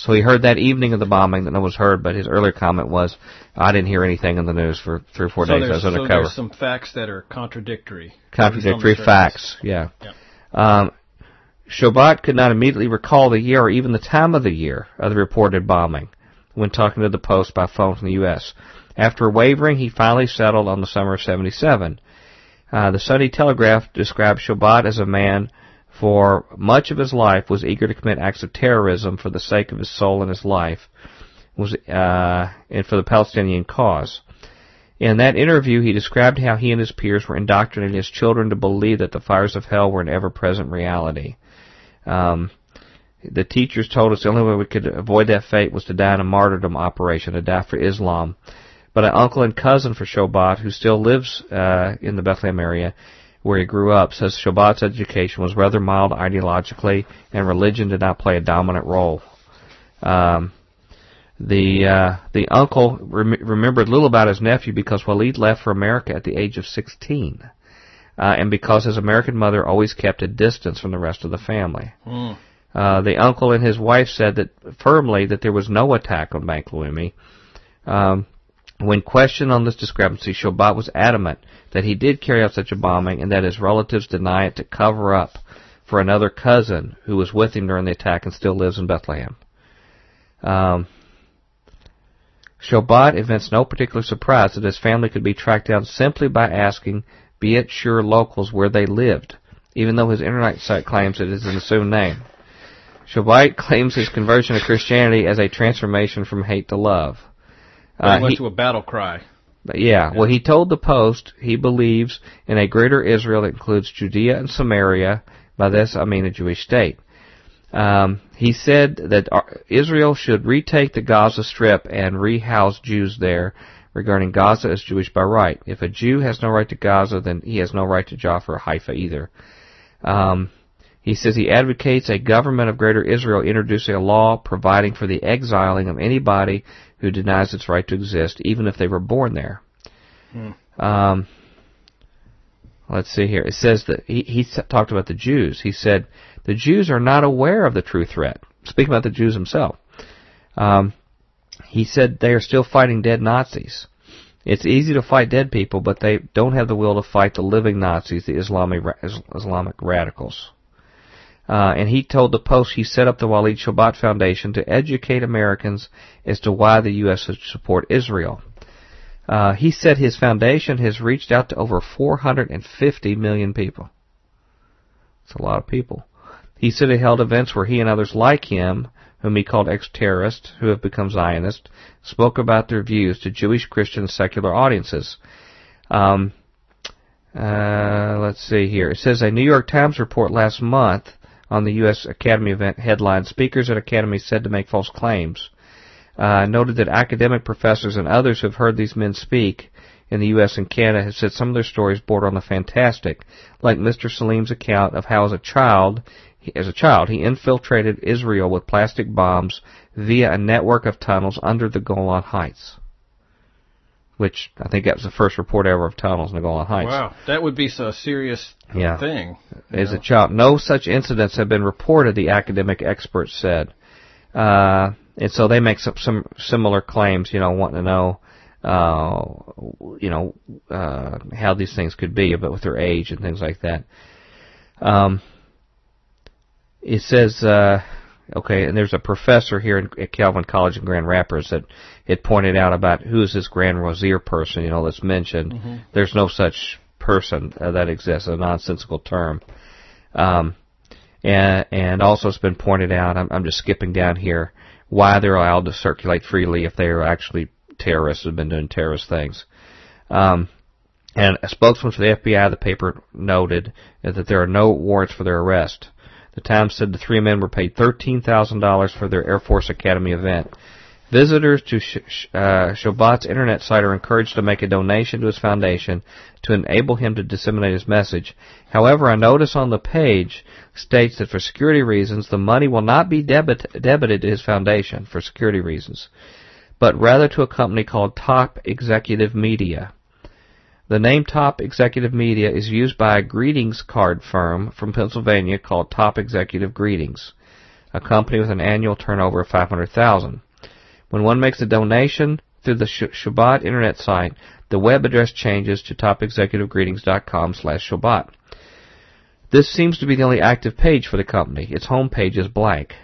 So he heard that evening of the bombing that no one was hurt, but his earlier comment was, I didn't hear anything in the news for three or four so days. I was so undercover. there's some facts that are contradictory. Contradictory facts, yeah. Um, Shoebat could not immediately recall the year or even the time of the year of the reported bombing when talking to the Post by phone from the U.S. After wavering, he finally settled on the summer of 77. Uh, the Sunday Telegraph described Shoebat as a man for much of his life was eager to commit acts of terrorism for the sake of his soul and his life, was uh, and for the Palestinian cause. In that interview, he described how he and his peers were indoctrinating his children to believe that the fires of hell were an ever-present reality. Um, the teachers told us the only way we could avoid that fate was to die in a martyrdom operation, to die for Islam. But an uncle and cousin for Shoebat, who still lives uh, in the Bethlehem area, where he grew up, says Shoebat's education was rather mild ideologically, and religion did not play a dominant role. Um, the uh, the uncle rem- remembered little about his nephew because Walid left for America at the age of 16, uh, and because his American mother always kept a distance from the rest of the family. Mm. Uh, the uncle and his wife said that firmly that there was no attack on Bank Leumi. Um, when questioned on this discrepancy, Shoebat was adamant that he did carry out such a bombing and that his relatives deny it to cover up for another cousin who was with him during the attack and still lives in Bethlehem. Um, Shoebat evinced no particular surprise that his family could be tracked down simply by asking be it sure locals where they lived, even though his internet site claims it is an assumed name. Shoebat claims his conversion to Christianity as a transformation from hate to love. Uh, he went he, to a battle cry. Yeah, yeah, well, he told the Post he believes in a greater Israel that includes Judea and Samaria. By this, I mean a Jewish state. Um, he said that Israel should retake the Gaza Strip and rehouse Jews there, regarding Gaza as Jewish by right. If a Jew has no right to Gaza, then he has no right to Jaffa or Haifa either. Um, he says he advocates a government of Greater Israel introducing a law providing for the exiling of anybody who denies its right to exist, even if they were born there. Hmm. Um, let's see here. It says that he, he talked about the Jews. He said the Jews are not aware of the true threat. Speaking about the Jews himself, um, he said they are still fighting dead Nazis. It's easy to fight dead people, but they don't have the will to fight the living Nazis, the Islamic Islamic radicals. Uh, and he told the Post he set up the Walid Shoebat Foundation to educate Americans as to why the U.S. should support Israel. Uh, he said his foundation has reached out to over 450 million people. It's a lot of people. He said he held events where he and others like him, whom he called ex-terrorists, who have become Zionists, spoke about their views to Jewish, Christian, secular audiences. Um, uh, let's see here. It says a New York Times report last month on the U.S. Academy event headline, Speakers at Academy said to make false claims. Uh, noted that academic professors and others who have heard these men speak in the U.S. and Canada have said some of their stories border on the fantastic, like Mr. Saleem's account of how as a child, as a child, he infiltrated Israel with plastic bombs via a network of tunnels under the Golan Heights which I think that was the first report ever of tunnels in the Golan Heights. Wow, that would be a serious yeah. thing. As know. a child, no such incidents have been reported. The academic experts said, uh, and so they make some, some similar claims. You know, wanting to know, uh, you know, uh, how these things could be, but with their age and things like that. Um, it says. Uh, Okay, and there's a professor here in, at Calvin College in Grand Rapids that had pointed out about who is this Grand Rosier person, you know, that's mentioned. Mm-hmm. There's no such person uh, that exists, a nonsensical term. Um, and, and also it's been pointed out, I'm, I'm just skipping down here, why they're allowed to circulate freely if they are actually terrorists, have been doing terrorist things. Um, and a spokesman for the FBI, the paper noted that there are no warrants for their arrest. The Times said the three men were paid $13,000 for their Air Force Academy event. Visitors to Sh- uh, Shoebat's internet site are encouraged to make a donation to his foundation to enable him to disseminate his message. However, a notice on the page states that for security reasons, the money will not be debit- debited to his foundation for security reasons, but rather to a company called Top Executive Media. The name Top Executive Media is used by a greetings card firm from Pennsylvania called Top Executive Greetings, a company with an annual turnover of 500,000. When one makes a donation through the Shoebat internet site, the web address changes to topexecutivegreetings.com slash Shoebat. This seems to be the only active page for the company. Its home page is blank.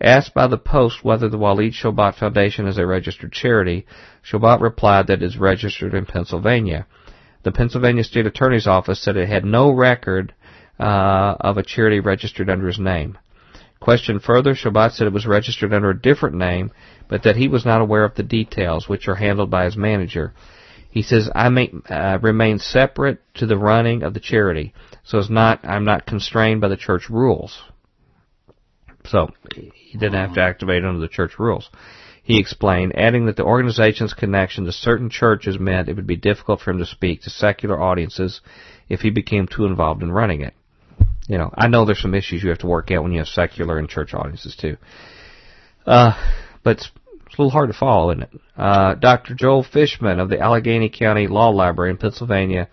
Asked by the Post whether the Walid Shoebat Foundation is a registered charity, Shoebat replied that it is registered in Pennsylvania. The Pennsylvania State Attorney's Office said it had no record uh, of a charity registered under his name. Questioned further, Shoebat said it was registered under a different name, but that he was not aware of the details, which are handled by his manager. He says, "I may, uh, remain separate to the running of the charity, so it's not I'm not constrained by the church rules." So he didn't have to activate under the church rules. He explained, adding that the organization's connection to certain churches meant it would be difficult for him to speak to secular audiences if he became too involved in running it. You know, I know there's some issues you have to work out when you have secular and church audiences too. Uh, but a little hard to follow, isn't it? Uh, Dr. Joel Fishman of the Allegheny County Law Library in Pennsylvania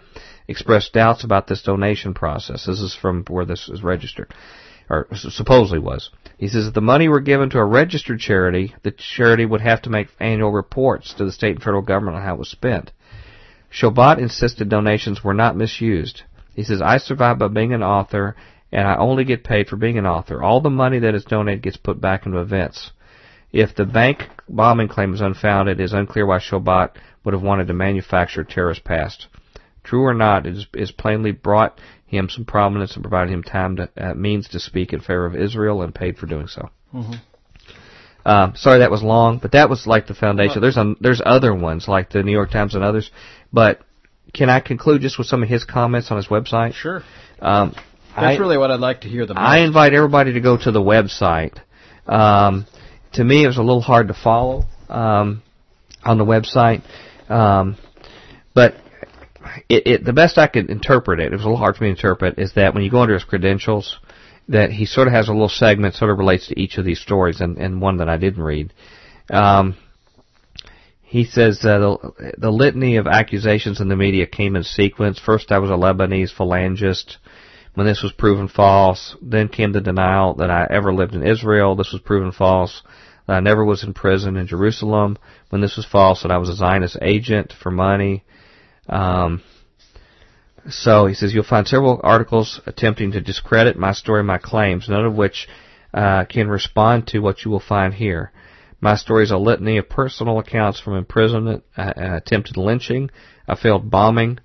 expressed doubts about this donation process. This is from where this is registered, or supposedly was. He says if the money were given to a registered charity, the charity would have to make annual reports to the state and federal government on how it was spent. Shoebat insisted donations were not misused. He says, I survive by being an author, and I only get paid for being an author. All the money that is donated gets put back into events. If the bank bombing claim is unfounded, it is unclear why Shoebat would have wanted to manufacture a terrorist past. True or not, it has plainly brought him some prominence and provided him time to uh, means to speak in favor of Israel and paid for doing so. Mm-hmm. Uh, sorry that was long, but that was like the foundation. There's there's other ones like the New York Times and others, but can I conclude just with some of his comments on his website? Sure. Um, That's I, really what I'd like to hear. The most. I invite everybody to go to the website. Um, to me, it was a little hard to follow um, on the website, um, but it, it, the best I could interpret it, it was a little hard for me to interpret, is that when you go under his credentials, that he sort of has a little segment sort of relates to each of these stories, and, and one that I didn't read. Um, he says uh, the, the litany of accusations in the media came in sequence. First, I was a Lebanese phalangist. When this was proven false, then came the denial that I ever lived in Israel. This was proven false. I never was in prison in Jerusalem. When this was false, that I was a Zionist agent for money. Um, so he says you'll find several articles attempting to discredit my story, my claims, none of which uh, can respond to what you will find here. My story is a litany of personal accounts from imprisonment, uh, attempted lynching, a failed bombing,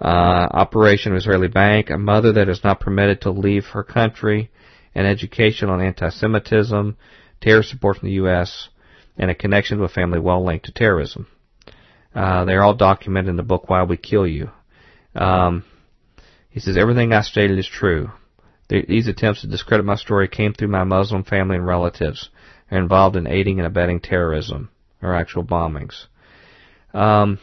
uh, operation of Israeli bank, a mother that is not permitted to leave her country, an education on anti-Semitism, terror support from the U.S., and a connection to a family well linked to terrorism. Uh, they're all documented in the book Why We Kill You. Um, he says everything I stated is true. These attempts to discredit my story came through my Muslim family and relatives are involved in aiding and abetting terrorism or actual bombings. Um,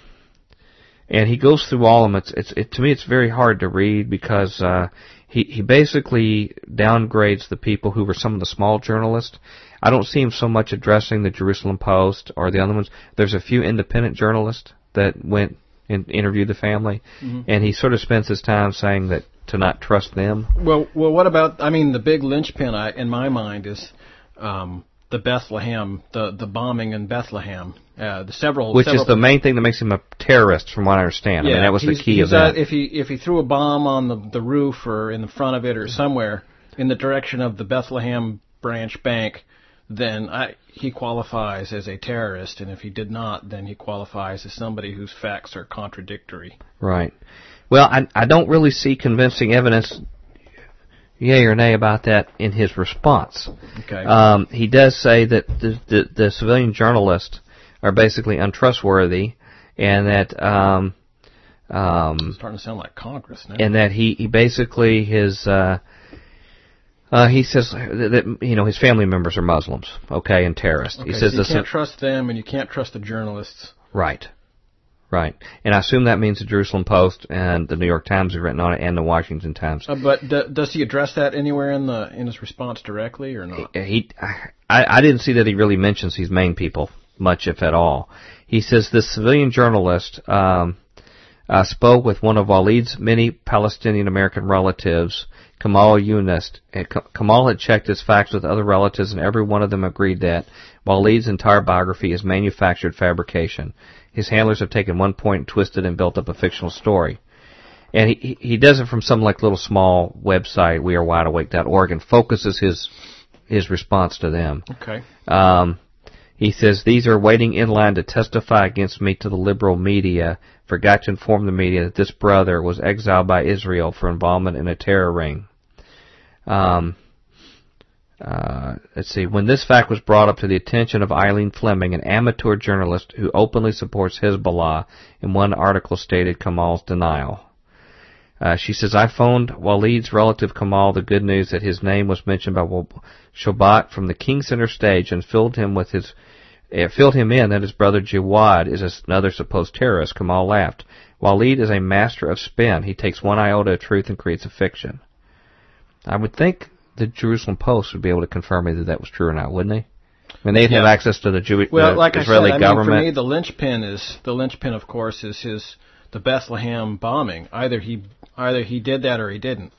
and he goes through all of them. It's, it's it, to me, it's very hard to read because uh, he he basically downgrades the people who were some of the small journalists. I don't see him so much addressing the Jerusalem Post or the other ones. There's a few independent journalists that went and interviewed the family, mm-hmm. and he sort of spends his time saying that to not trust them. Well, well, what about? I mean, the big linchpin I, in my mind is um, the Bethlehem, the the bombing in Bethlehem, uh, the several, which several is the main thing that makes him a terrorist, from what I understand. Yeah, I mean, that was the key of that. if he if he threw a bomb on the the roof or in the front of it or somewhere in the direction of the Bethlehem branch bank, then I, he qualifies as a terrorist, and if he did not, then he qualifies as somebody whose facts are contradictory. Right. Well, I I don't really see convincing evidence yay or nay about that in his response. Okay. Um, he does say that the, the, the, civilian journalists are basically untrustworthy, and that um, um, it's starting to sound like Congress now. And that he, he basically his uh, uh, he says that you know his family members are Muslims, okay, and terrorists. Okay, he says so you can't trust them, and you can't trust the journalists. Right. Right. And I assume that means the Jerusalem Post and the New York Times have written on it and the Washington Times. Uh, but d- does he address that anywhere in the in his response directly or not? He, he I, I didn't see that he really mentions these main people much, if at all. He says this civilian journalist um, uh, spoke with one of Walid's many Palestinian American relatives, Kamal Yunus. Kamal had checked his facts with other relatives, and every one of them agreed that while Walid's entire biography is manufactured fabrication. His handlers have taken one point and twisted and built up a fictional story. And he he does it from some like little small website, wearewideawake.org, and focuses his his response to them. Okay. Um, he says these are waiting in line to testify against me to the liberal media. Forgot to inform the media that this brother was exiled by Israel for involvement in a terror ring. Um, uh, let's see, when this fact was brought up to the attention of Eileen Fleming, an amateur journalist who openly supports Hezbollah, in one article stated Kamal's denial. Uh, she says, I phoned Walid's relative Kamal the good news that his name was mentioned by Shoebat from the King Center stage and filled him with his It filled him in that his brother Jawad is another supposed terrorist. Kamal laughed. Waleed is a master of spin. He takes one iota of truth and creates a fiction. I would think the Jerusalem Post would be able to confirm either that was true or not, wouldn't they? I mean, they'd yeah. have access to the Jewish, well, the like Israeli I said, government. I mean, for me, the linchpin is the linchpin, of course, is his the Bethlehem bombing. Either he either he did that or he didn't.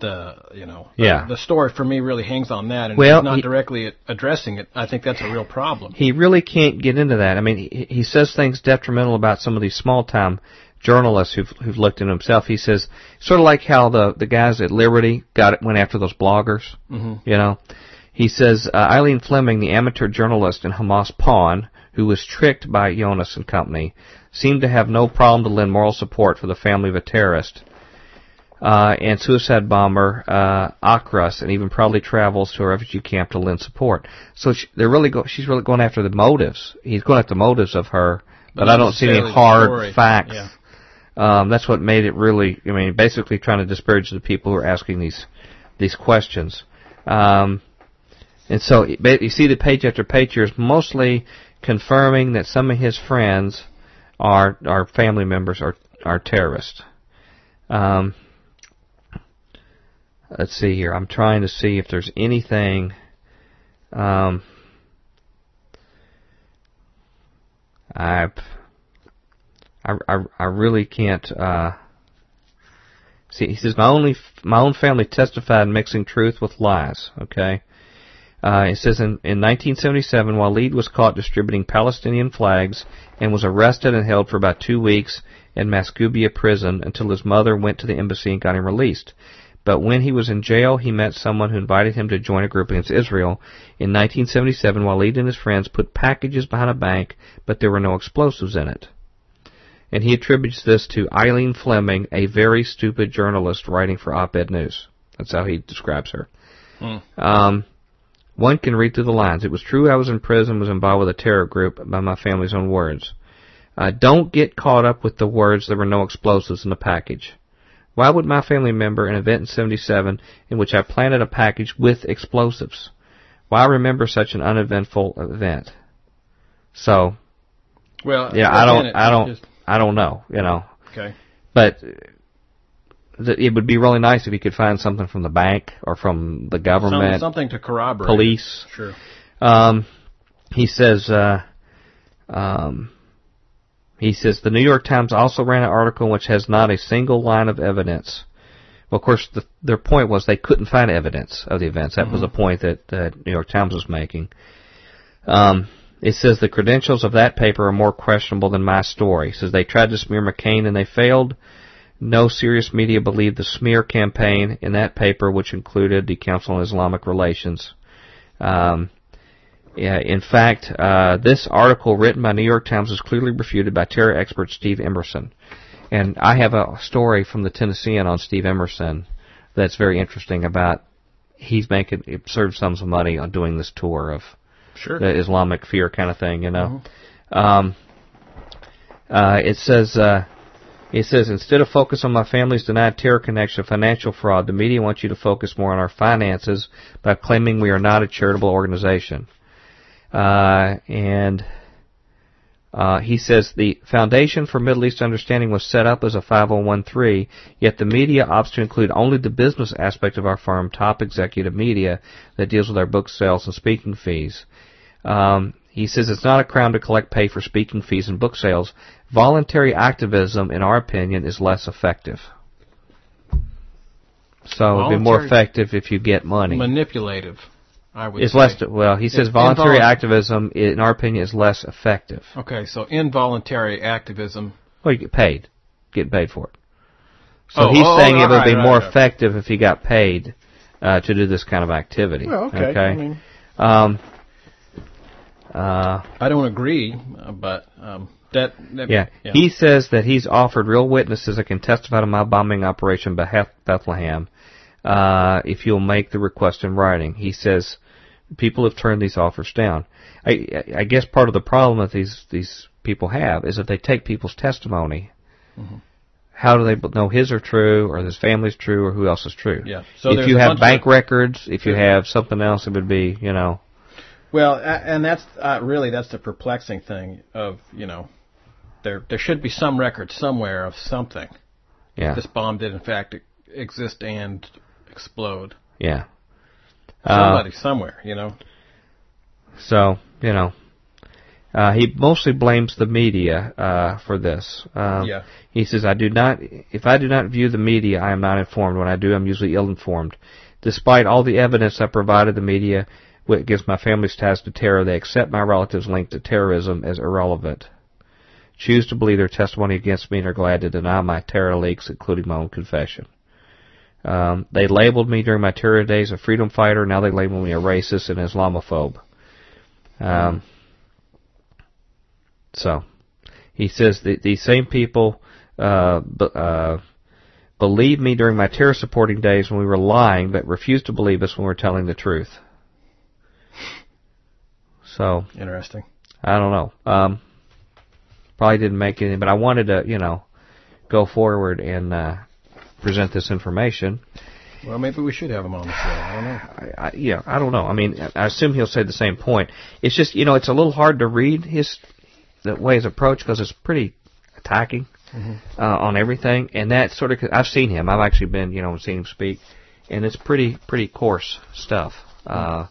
The you know yeah. the, the story for me really hangs on that, and well, not he, directly addressing it. I think that's a real problem. He really can't get into that. I mean, he, he says things detrimental about some of these small time journalists who've who've looked into himself. He says sort of like how the the guys at Liberty got it went after those bloggers. Mm-hmm. You know, he says uh, Eileen Fleming, the amateur journalist and Hamas pawn, who was tricked by Jonas and company, seemed to have no problem to lend moral support for the family of a terrorist. Uh, and suicide bomber uh, Akras, and even probably travels to a refugee camp to lend support. So she, they're really go, she's really going after the motives. He's going after the motives of her, but, I don't see any hard facts. Yeah. Um, that's what made it really. I mean, basically trying to disparage the people who are asking these these questions. Um, and so you see the page after page here is mostly confirming that some of his friends are are family members are are terrorists. Um, let's see here. I'm trying to see if there's anything. Um, I, I, I really can't. Uh, see, he says my only my own family testified mixing truth with lies. Okay. Uh, it says in, in 1977, Waleed was caught distributing Palestinian flags and was arrested and held for about two weeks in Masgouba prison until his mother went to the embassy and got him released. But when he was in jail, he met someone who invited him to join a group against Israel. In 1977, Waleed and his friends put packages behind a bank, but there were no explosives in it. And he attributes this to Eileen Fleming, a very stupid journalist writing for Op-Ed News. That's how he describes her. Mm. Um, one can read through the lines. It was true I was in prison, was involved with a terror group, by my family's own words. Uh, don't get caught up with the words there were no explosives in the package. Why would my family member an event in 77 in which I planted a package with explosives? Why remember such an uneventful event? So, well, yeah, I don't, I don't, just... I don't know, you know. Okay. But it would be really nice if you could find something from the bank or from the government, Some, something to corroborate. Police. Sure. Um, he says. Uh, um, he says the New York Times also ran an article which has not a single line of evidence. Well, of course, the, their point was they couldn't find evidence of the events. That mm-hmm. was the point that the New York Times was making. Um, it says the credentials of that paper are more questionable than my story. It says they tried to smear McCain and they failed. No serious media believed the smear campaign in that paper, which included the Council on Islamic Relations. Um, yeah, in fact, uh, this article written by New York Times is clearly refuted by terror expert Steve Emerson. And I have a story from the Tennessean on Steve Emerson that's very interesting about he's making absurd sums of money on doing this tour of sure. the Islamic fear kind of thing, you know. Mm-hmm. Um, uh, it says, uh, he says, instead of focus on my family's denied terror connection financial fraud, the media wants you to focus more on our finances by claiming we are not a charitable organization. Uh, and uh, he says the Foundation for Middle East Understanding was set up as a 5013, yet the media opts to include only the business aspect of our firm, top executive media, that deals with our book sales and speaking fees. Um, he says it's not a crime to collect pay for speaking fees and book sales. Voluntary activism, in our opinion, is less effective. So it'd be more effective if you get money. Manipulative, I would it's say. less. Well, he says voluntary activism, in our opinion, is less effective. Okay, so involuntary activism. Well, you get paid, getting paid for it. So oh, he's oh, saying oh, it would right, be right, more right. effective if he got paid uh, to do this kind of activity. Well, okay. okay? I mean, um, uh, I don't agree, uh, but um, that, that yeah. yeah. He says that he's offered real witnesses that can testify to my bombing operation Bethlehem uh, if you'll make the request in writing. He says people have turned these offers down. I, I guess part of the problem that these these people have is if they take people's testimony. Mm-hmm. How do they know his are true, or his family's true, or who else is true? Yeah. So if you have bank records, if you have something else, it would be, you know, Well, and that's uh, really that's the perplexing thing of you know, there there should be some record somewhere of something. Yeah. This bomb did in fact exist and explode. Yeah. Somebody uh, somewhere, you know. So you know, uh, he mostly blames the media uh, for this. Um, yeah. He says, "I do not. If I do not view the media, I am not informed. When I do, I'm usually ill-informed. Despite all the evidence I provided the media against my family's ties to terror, they accept my relatives' link to terrorism as irrelevant. Choose to believe their testimony against me and are glad to deny my terror leaks, including my own confession." Um, they labeled me during my terror days a freedom fighter. Now they label me a racist and Islamophobe. Um, so he says that these same people uh, b- uh, believed me during my terror supporting days when we were lying, but refused to believe us when we were telling the truth. So interesting. I don't know. Um, probably didn't make any, but I wanted to, you know, go forward and uh, present this information. Well, maybe we should have him on the show. I don't know. I, I, yeah, I don't know. I mean, I assume he'll say the same point. It's just, you know, it's a little hard to read his the way his approach because it's pretty attacking mm-hmm. uh, on everything, and that sort of. I've seen him. I've actually been, you know, seen him speak, and it's pretty pretty coarse stuff. Uh,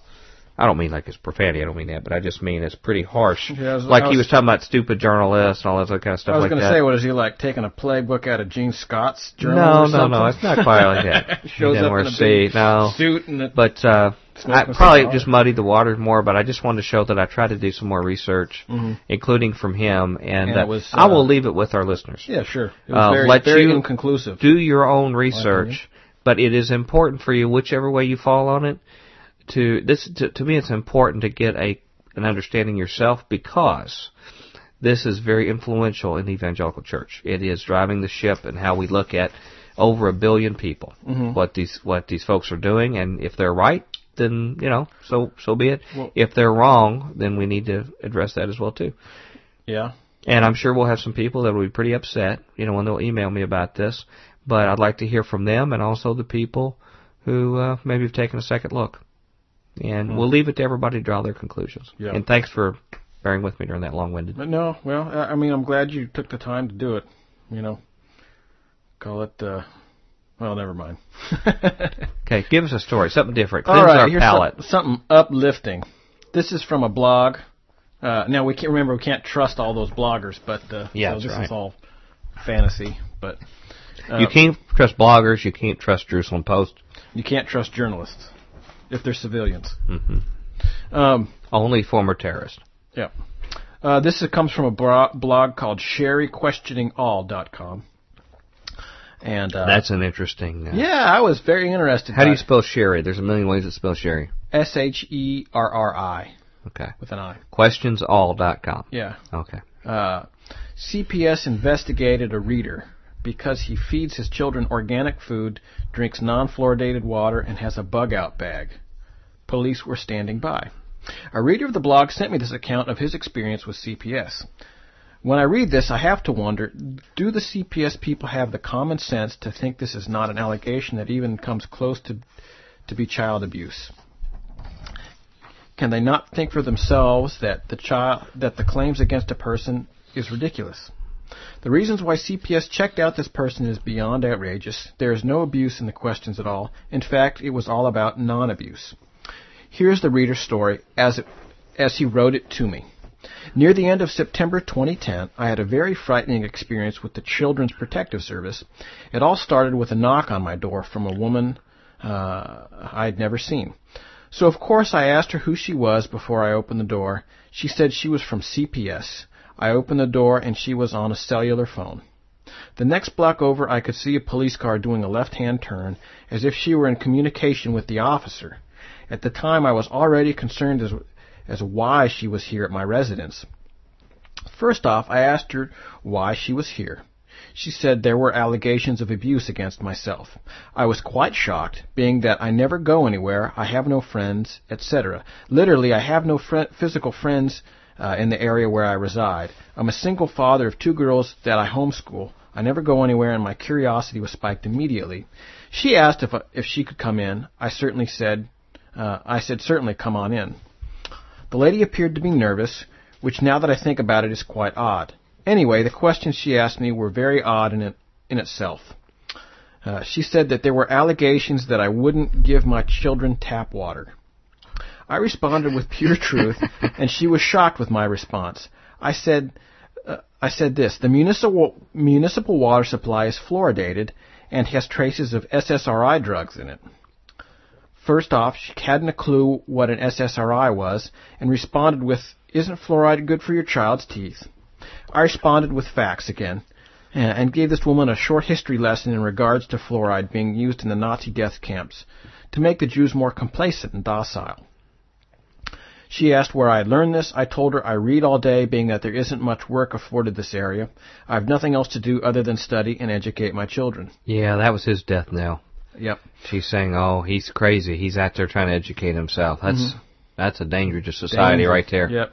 I don't mean like it's profanity. I don't mean that, but I just mean it's pretty harsh. Yeah, was, like was, he was talking about stupid journalists and all that kind of stuff. I was like going to say, what is he like taking a playbook out of Gene Scott's journal? No, no, something? no. It's not quite like that. Shows up in a see, no. suit and. But uh, I probably just muddied the waters more. But I just wanted to show that I tried to do some more research, mm-hmm. including from him, and, and uh, was, uh, I will leave it with our listeners. Yeah, sure. It was uh, very, let very you inconclusive. Do your own research, but it is important for you, whichever way you fall on it to this to, to me it's important to get a an understanding yourself because this is very influential in the evangelical church. It is driving the ship and how we look at over a billion people. Mm-hmm. What these what these folks are doing, and if they're right, then you know, so so be it. Well, if they're wrong, then we need to address that as well too. Yeah. And I'm sure we'll have some people that will be pretty upset, you know, when they'll email me about this. But I'd like to hear from them and also the people who uh, maybe have taken a second look and mm. we'll leave it to everybody to draw their conclusions. Yeah. And thanks for bearing with me during that long-winded. No, well, I mean, I'm glad you took the time to do it. You know, call it. uh well, never mind. okay, give us a story, something different. Cleanse All right, our here's palate. Some, something uplifting. This is from a blog. Uh, now we can't remember we can't trust all those bloggers, but uh, yeah, so this right. is all fantasy. But uh, you can't trust bloggers. You can't trust Jerusalem Post. You can't trust journalists if they're civilians. Mm-hmm. Um, Only former terrorists. Yeah. Uh, this comes from a bro- blog called SherryQuestioningAll.com. And uh, that's an interesting. Uh, yeah, I was very interested. How do you spell Sherry? There's a million ways to spell Sherry. S H E R R I. Okay. With an I. Questionsall.com. Yeah. Okay. Uh, CPS investigated a reader because he feeds his children organic food, drinks non fluoridated water, and has a bug out bag. Police were standing by. A reader of the blog sent me this account of his experience with CPS. When I read this, I have to wonder do the CPS people have the common sense to think this is not an allegation that even comes close to, to be child abuse? Can they not think for themselves that the child that the claims against a person is ridiculous? The reasons why CPS checked out this person is beyond outrageous. There is no abuse in the questions at all. In fact, it was all about non-abuse. Here's the reader's story as, it, as he wrote it to me. Near the end of September 2010, I had a very frightening experience with the Children's Protective Service. It all started with a knock on my door from a woman uh, I'd never seen. So of course I asked her who she was before I opened the door. She said she was from CPS. I opened the door and she was on a cellular phone. The next block over, I could see a police car doing a left-hand turn as if she were in communication with the officer. At the time, I was already concerned as, as why she was here at my residence. First off, I asked her why she was here. She said there were allegations of abuse against myself. I was quite shocked, being that I never go anywhere, I have no friends, etc. Literally, I have no fr- physical friends uh, in the area where I reside. I'm a single father of two girls that I homeschool. I never go anywhere, and my curiosity was spiked immediately. She asked if if she could come in. I certainly said, uh, I said certainly come on in. The lady appeared to be nervous, which now that I think about it is quite odd. Anyway, the questions she asked me were very odd in, it, in itself. Uh, she said that there were allegations that I wouldn't give my children tap water. I responded with pure truth, and she was shocked with my response. I said, uh, I said this: the municipal municipal water supply is fluoridated and has traces of SSRI drugs in it. First off, she hadn't a clue what an SSRI was, and responded with, "Isn't fluoride good for your child's teeth?" I responded with facts again, and gave this woman a short history lesson in regards to fluoride being used in the Nazi death camps to make the Jews more complacent and docile. She asked where I had learned this. I told her I read all day, being that there isn't much work afforded this area. I have nothing else to do other than study and educate my children. Yeah, that was his death knell. Yep. She's saying, "Oh, he's crazy. He's out there trying to educate himself." That's mm-hmm. that's a danger to society danger. right there. Yep.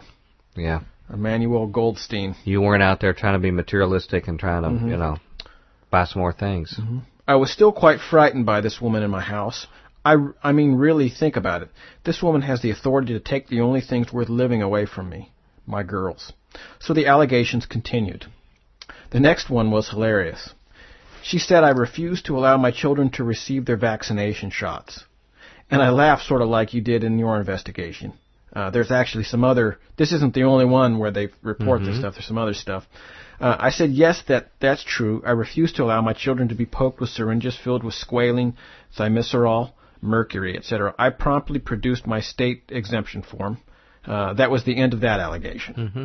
Yeah. Emmanuel Goldstein. You weren't out there trying to be materialistic and trying to, mm-hmm. you know, buy some more things. Mm-hmm. I was still quite frightened by this woman in my house. I, I mean, really think about it. This woman has the authority to take the only things worth living away from me, my girls. So the allegations continued. The next one was hilarious. She said I refused to allow my children to receive their vaccination shots. And I laughed sort of like you did in your investigation. Uh, there's actually some other. This isn't the only one where they report mm-hmm. this stuff. There's some other stuff. Uh, I said yes, that that's true. I refuse to allow my children to be poked with syringes filled with squalene, thimerosal, mercury, etc. I promptly produced my state exemption form. Uh, that was the end of that allegation. Mm-hmm.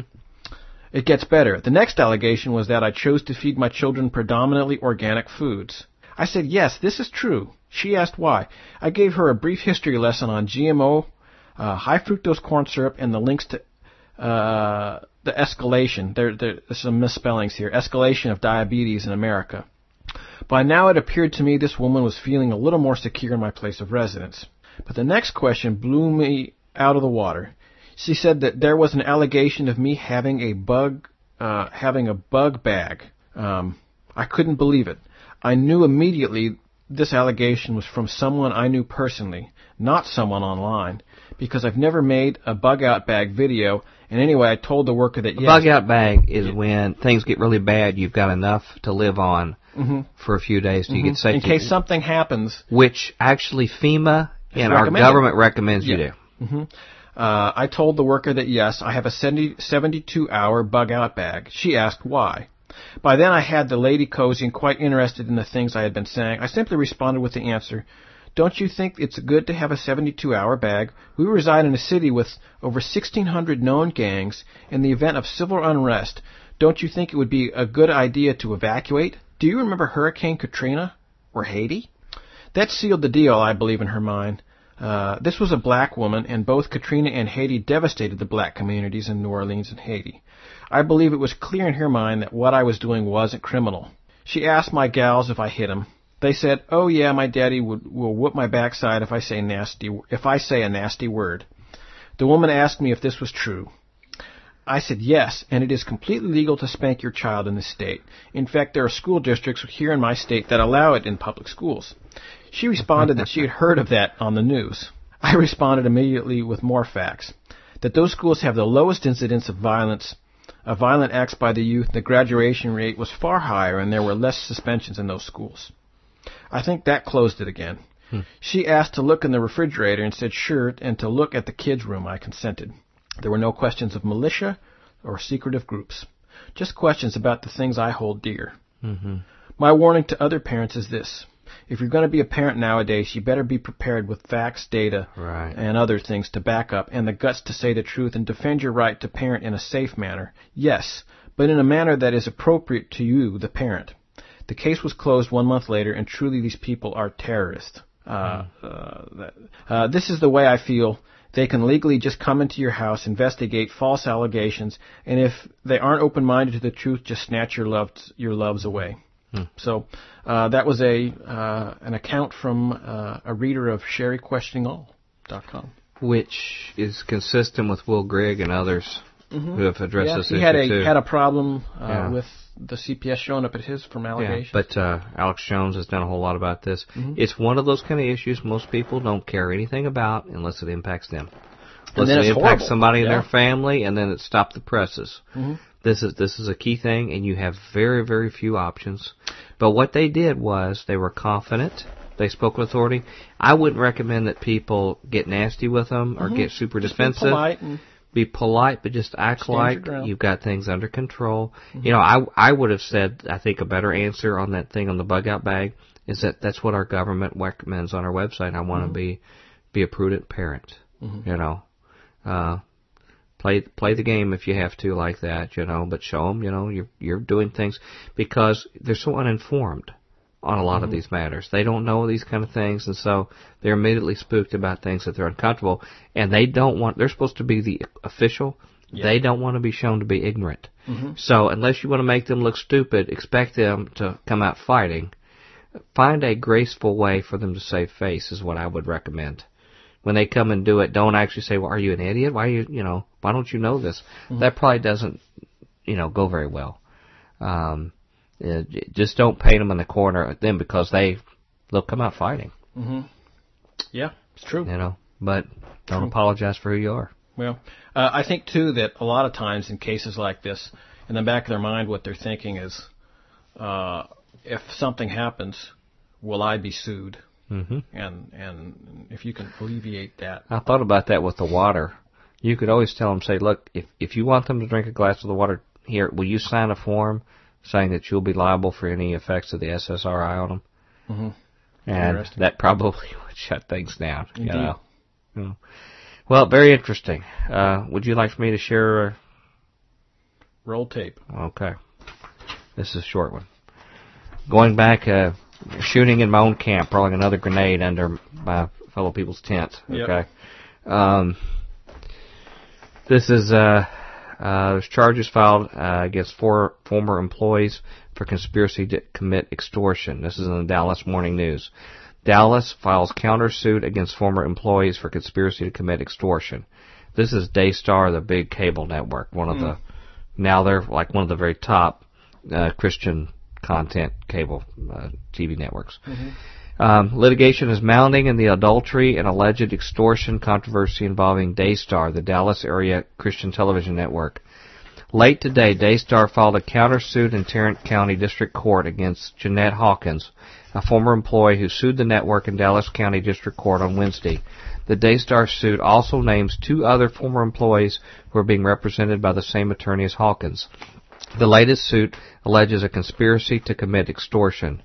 It gets better. The next allegation was that I chose to feed my children predominantly organic foods. I said yes, this is true. She asked why. I gave her a brief history lesson on GMO uh, high fructose corn syrup and the links to uh, the escalation. There, there's some misspellings here. Escalation of diabetes in America. By now it appeared to me this woman was feeling a little more secure in my place of residence. But the next question blew me out of the water. She said that there was an allegation of me having a bug, uh, having a bug bag. Um, I couldn't believe it. I knew immediately this allegation was from someone I knew personally, not someone online because I've never made a bug out bag video. And anyway, I told the worker that a yes, bug out bag is when things get really bad. You've got enough to live on mm-hmm. for a few days till mm-hmm. you get safe. In case something happens, which actually FEMA and our government recommends yeah. you do. Mm-hmm. Uh, I told the worker that yes, I have a 70, 72 hour bug out bag. She asked why. By then I had the lady cozy and quite interested in the things I had been saying. I simply responded with the answer, don't you think it's good to have a 72 hour bag? We reside in a city with over 1,600 known gangs. In the event of civil unrest, don't you think it would be a good idea to evacuate? Do you remember Hurricane Katrina? Or Haiti? That sealed the deal, I believe, in her mind. Uh, this was a black woman, and both Katrina and Haiti devastated the black communities in New Orleans and Haiti. I believe it was clear in her mind that what I was doing wasn't criminal. She asked my gals if I hit 'em. They said, "Oh yeah, my daddy would will whoop my backside if I say nasty if I say a nasty word." The woman asked me if this was true. I said yes, and it is completely legal to spank your child in this state. In fact, there are school districts here in my state that allow it in public schools. She responded that she had heard of that on the news. I responded immediately with more facts. That those schools have the lowest incidence of violence, of violent acts by the youth, the graduation rate was far higher, and there were less suspensions in those schools. I think that closed it again. Hmm. She asked to look in the refrigerator and said sure, and to look at the kids' room. I consented. There were no questions of militia or secretive groups, just questions about the things I hold dear. Mm-hmm. My warning to other parents is this. If you're going to be a parent nowadays, you better be prepared with facts, data, right. and other things to back up, and the guts to say the truth and defend your right to parent in a safe manner. Yes, but in a manner that is appropriate to you, the parent. The case was closed one month later, and truly these people are terrorists. Uh, uh, uh, this is the way I feel. They can legally just come into your house, investigate false allegations, and if they aren't open-minded to the truth, just snatch your loves your loves away. Hmm. So uh, that was a uh, an account from uh, a reader of SherryQuestioningAll.com, which is consistent with Will Grigg and others mm-hmm. who have addressed yeah, this he issue had a too. had a problem uh, Yeah. with the CPS showing up at his from allegations. Yeah, but uh, Alex Jones has done a whole lot about this. Mhm. It's one of those kind of issues most people don't care anything about unless it impacts them. Then it impacts horrible. somebody in their family, and then it stopped the presses. Mm-hmm. This is this is a key thing, and you have very very few options. But what they did was they were confident. They spoke with authority. I wouldn't recommend that people get nasty with them or get super Mm-hmm. Just be defensive. Be polite, but just act Stand like you've got things under control. Mm-hmm. You know, I I would have said I think a better answer on that thing on the bug out bag is that that's what our government recommends on our website. I want to be be a prudent parent. You know, uh, play play the game if you have to like that. You know, but show them you know you're you're doing things because they're so uninformed on a lot of mm-hmm. these matters. They don't know these kind of things, and so they're immediately spooked about things that they're uncomfortable, and they don't want. They're supposed to be the official. They don't want to be shown to be ignorant. Mm-hmm. So unless you want to make them look stupid, expect them to come out fighting. Find a graceful way for them to save face is what I would recommend. When they come and do it, don't actually say, "Well, are you an idiot? Why are you, you know, why don't you know this?" Mm-hmm. That probably doesn't, you know, go very well. Um, uh, just don't paint them in the corner at them because they they'll come out fighting, yeah, it's true. you know. But don't apologize for who you are. Well, uh, I think too that a lot of times in cases like this, in the back of their mind, what they're thinking is, uh, if something happens, will I be sued? hmm And and if you can alleviate that, I thought about that with the water. You could always tell them, say, look, if if you want them to drink a glass of the water here, will you sign a form saying that you'll be liable for any effects of the SSRI on them? Mhm. And that probably would shut things down. You Indeed. know. You know. Well, very interesting. Uh, would you like for me to share? A... roll tape. Okay. This is a short one. Going back, uh, shooting in my own camp, rolling another grenade under my fellow people's tent. Yep. Okay. Um, this is, uh, uh, there's charges filed uh, against four former employees for conspiracy to commit extortion. This is in the Dallas Morning News. Dallas files countersuit against former employees for conspiracy to commit extortion. This is Daystar, the big cable network, one of the now they're like one of the very top uh, Christian content cable uh, TV networks. Um, litigation is mounting in the adultery and alleged extortion controversy involving Daystar, the Dallas area Christian television network. Late today, Daystar filed a countersuit in Tarrant County District Court against Jeanette Hawkins, a former employee who sued the network in Dallas County District Court on Wednesday. The Daystar suit also names two other former employees who are being represented by the same attorney as Hawkins. The latest suit alleges a conspiracy to commit extortion.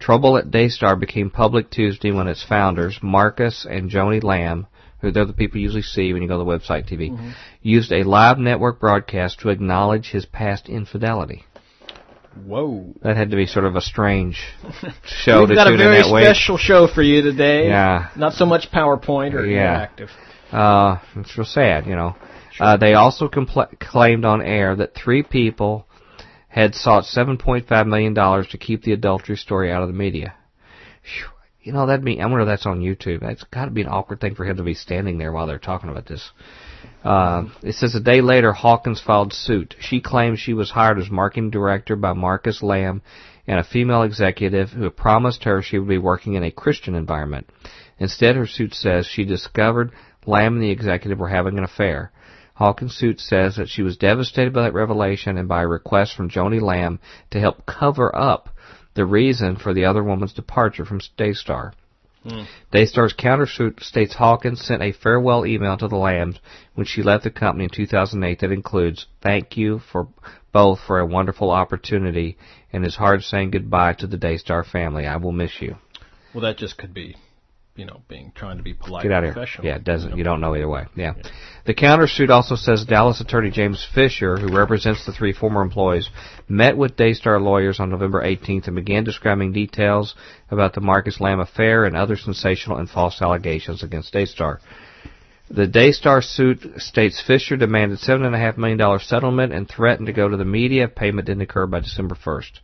Trouble at Daystar became public Tuesday when its founders, Marcus and Joni Lamb, who they're the people you usually see when you go to the website TV, used a live network broadcast to acknowledge his past infidelity. Whoa. That had to be sort of a strange show We've to got a very way. special show for you today. Yeah. Not so much PowerPoint or Yeah. interactive. Uh, it's real sad, you know. Uh, they also compl- claimed on air that three people had sought $7.5 million to keep the adultery story out of the media. You know, that'd be, I wonder if that's on YouTube. That's gotta be an awkward thing for him to be standing there while they're talking about this. Uh, it says a day later, Hawkins filed suit. She claims she was hired as marketing director by Marcus Lamb and a female executive who promised her she would be working in a Christian environment. Instead, her suit says she discovered Lamb and the executive were having an affair. Hawkins' suit says that she was devastated by that revelation and by a request from Joni Lamb to help cover up the reason for the other woman's departure from Daystar. Hmm. Daystar's countersuit states Hawkins sent a farewell email to the Lambs when she left the company in 2008 that includes, thank you for both for a wonderful opportunity and is hard saying goodbye to the Daystar family. I will miss you. Well, that just could be, you know, being trying to be polite Get out of here. Yeah, it doesn't. You don't know either way. Yeah. The countersuit also says Dallas attorney James Fisher, who represents the three former employees, met with Daystar lawyers on November 18th and began describing details about the Marcus Lamb affair and other sensational and false allegations against Daystar. The Daystar suit states Fisher demanded $7.5 million settlement and threatened to go to the media if payment didn't occur by December 1st.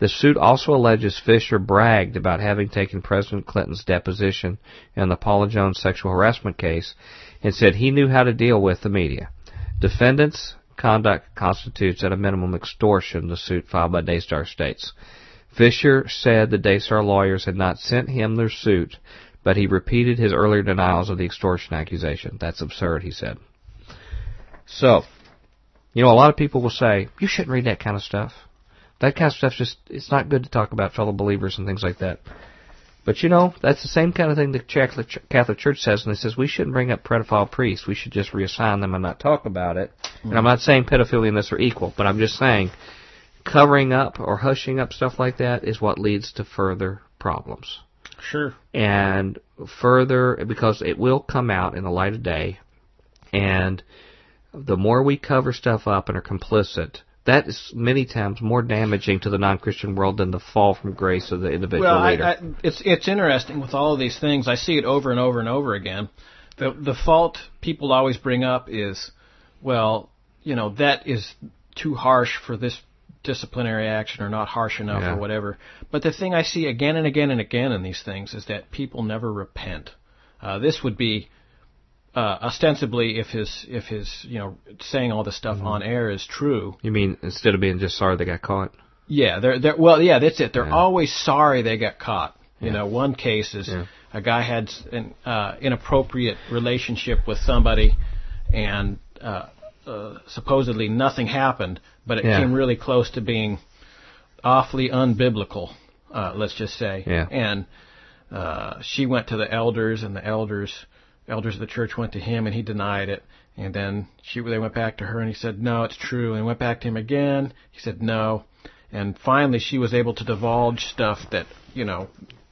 The suit also alleges Fisher bragged about having taken President Clinton's deposition in the Paula Jones sexual harassment case and said he knew how to deal with the media. Defendants' conduct constitutes at a minimum extortion, the suit filed by Daystar states. Fisher said the Daystar lawyers had not sent him their suit but he repeated his earlier denials of the extortion accusation. That's absurd, he said. So, you know, a lot of people will say, you shouldn't read that kind of stuff. That kind of stuff just, it's not good to talk about fellow believers and things like that. But you know, that's the same kind of thing the Catholic Church says, and it says we shouldn't bring up pedophile priests. We should just reassign them and not talk about it. Mm-hmm. And I'm not saying pedophilia and this are equal, but I'm just saying covering up or hushing up stuff like that is what leads to further problems. Sure. And further, because it will come out in the light of day, and the more we cover stuff up and are complicit, that is many times more damaging to the non-Christian world than the fall from grace of the individual well, leader. I, I, it's it's interesting with all of these things. I see it over and over and over again. The the fault people always bring up is, well, you know, that is too harsh for this disciplinary action or not harsh enough yeah. or whatever. But the thing I see again and again and again in these things is that people never repent. Uh, this would be uh, ostensibly if his if his you know saying all this stuff mm-hmm. on air is true. You mean instead of being just sorry they got caught? Yeah, they're they're well, yeah, that's it. They're yeah. always sorry they got caught. You yeah. know, one case is yeah. a guy had an uh, inappropriate relationship with somebody, and uh, uh, supposedly nothing happened, but it came really close to being awfully unbiblical. Uh, let's just say. Yeah. And uh, she went to the elders, and the elders elders of the church went to him and he denied it. And then she they went back to her and he said, "No, it's true." And went back to him again. He said, "No." And finally, she was able to divulge stuff that you know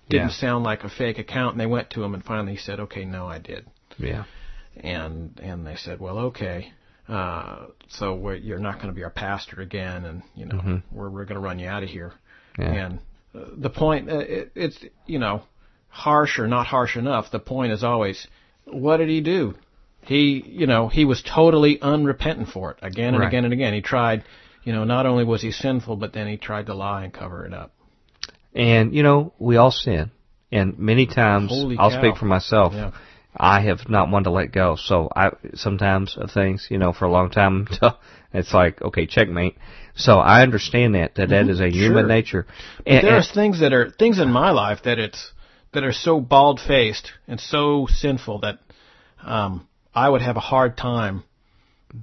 didn't yeah. sound like a fake account. And they went to him and finally he said, "Okay, no, I did." Yeah. And and they said, "Well, okay." Uh, so you're not going to be our pastor again, and you know mm-hmm. we're we're going to run you out of here. Yeah. And uh, the point, uh, it, it's you know harsh or not harsh enough. The point is always what did he do? He, you know, he was totally unrepentant for it again and right. again and again. He tried, you know, not only was he sinful, but then he tried to lie and cover it up. And, you know, we all sin. And many times, Holy I'll cow. speak for myself. Yeah. I have not wanted to let go. So I sometimes of things, you know, for a long time, it's like okay, checkmate. So I understand that that, that mm-hmm. is a human sure. nature. And, but there's things that are things in my life that it's that are so bald faced and so sinful that um, I would have a hard time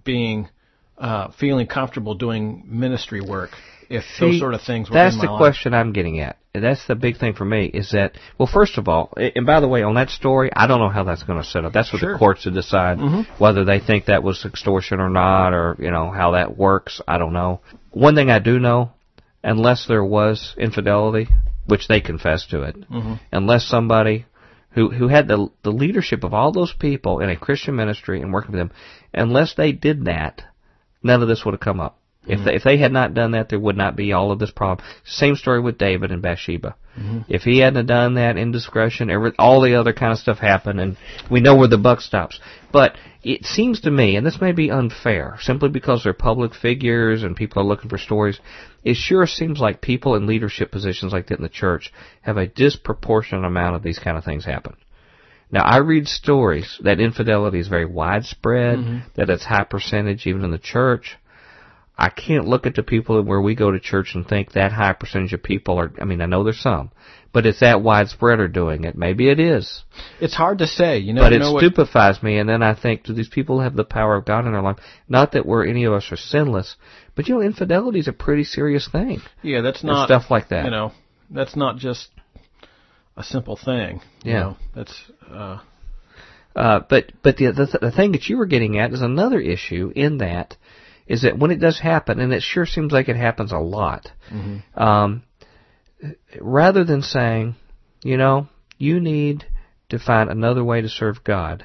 being uh, feeling comfortable doing ministry work if See, those sort of things were that's the life. question I'm getting at. That's the big thing for me is that well, first of all, and by the way, on that story, I don't know how that's going to set up. That's for sure. the courts to decide mm-hmm. whether they think that was extortion or not, or you know how that works. I don't know. One thing I do know, unless there was infidelity, which they confessed to it, mm-hmm. unless somebody who who had the the leadership of all those people in a Christian ministry and working with them, unless they did that, none of this would have come up. If mm-hmm. they, if they had not done that, there would not be all of this problem. Same story with David and Bathsheba. Mm-hmm. If he hadn't done that, indiscretion, every, all the other kind of stuff happened, and we know where the buck stops. But it seems to me, and this may be unfair, simply because they're public figures and people are looking for stories. It sure seems like people in leadership positions like that in the church have a disproportionate amount of these kind of things happen. Now, I read stories that infidelity is very widespread, mm-hmm. that it's high percentage even in the church. I can't look at the people where we go to church and think that high percentage of people are, I mean, I know there's some, but it's that widespread are doing it. Maybe it is. It's hard to say, you know. But it know stupefies me, and then I think, do these people have the power of God in their life? Not that we're any of us are sinless, but you know, infidelity is a pretty serious thing. Yeah, that's not stuff like that. You know, that's not just a simple thing. Yeah, you know, that's. Uh, uh, but but the, the the thing that you were getting at is another issue in that is that when it does happen, and it sure seems like it happens a lot, mm-hmm. um, rather than saying, you know, you need to find another way to serve God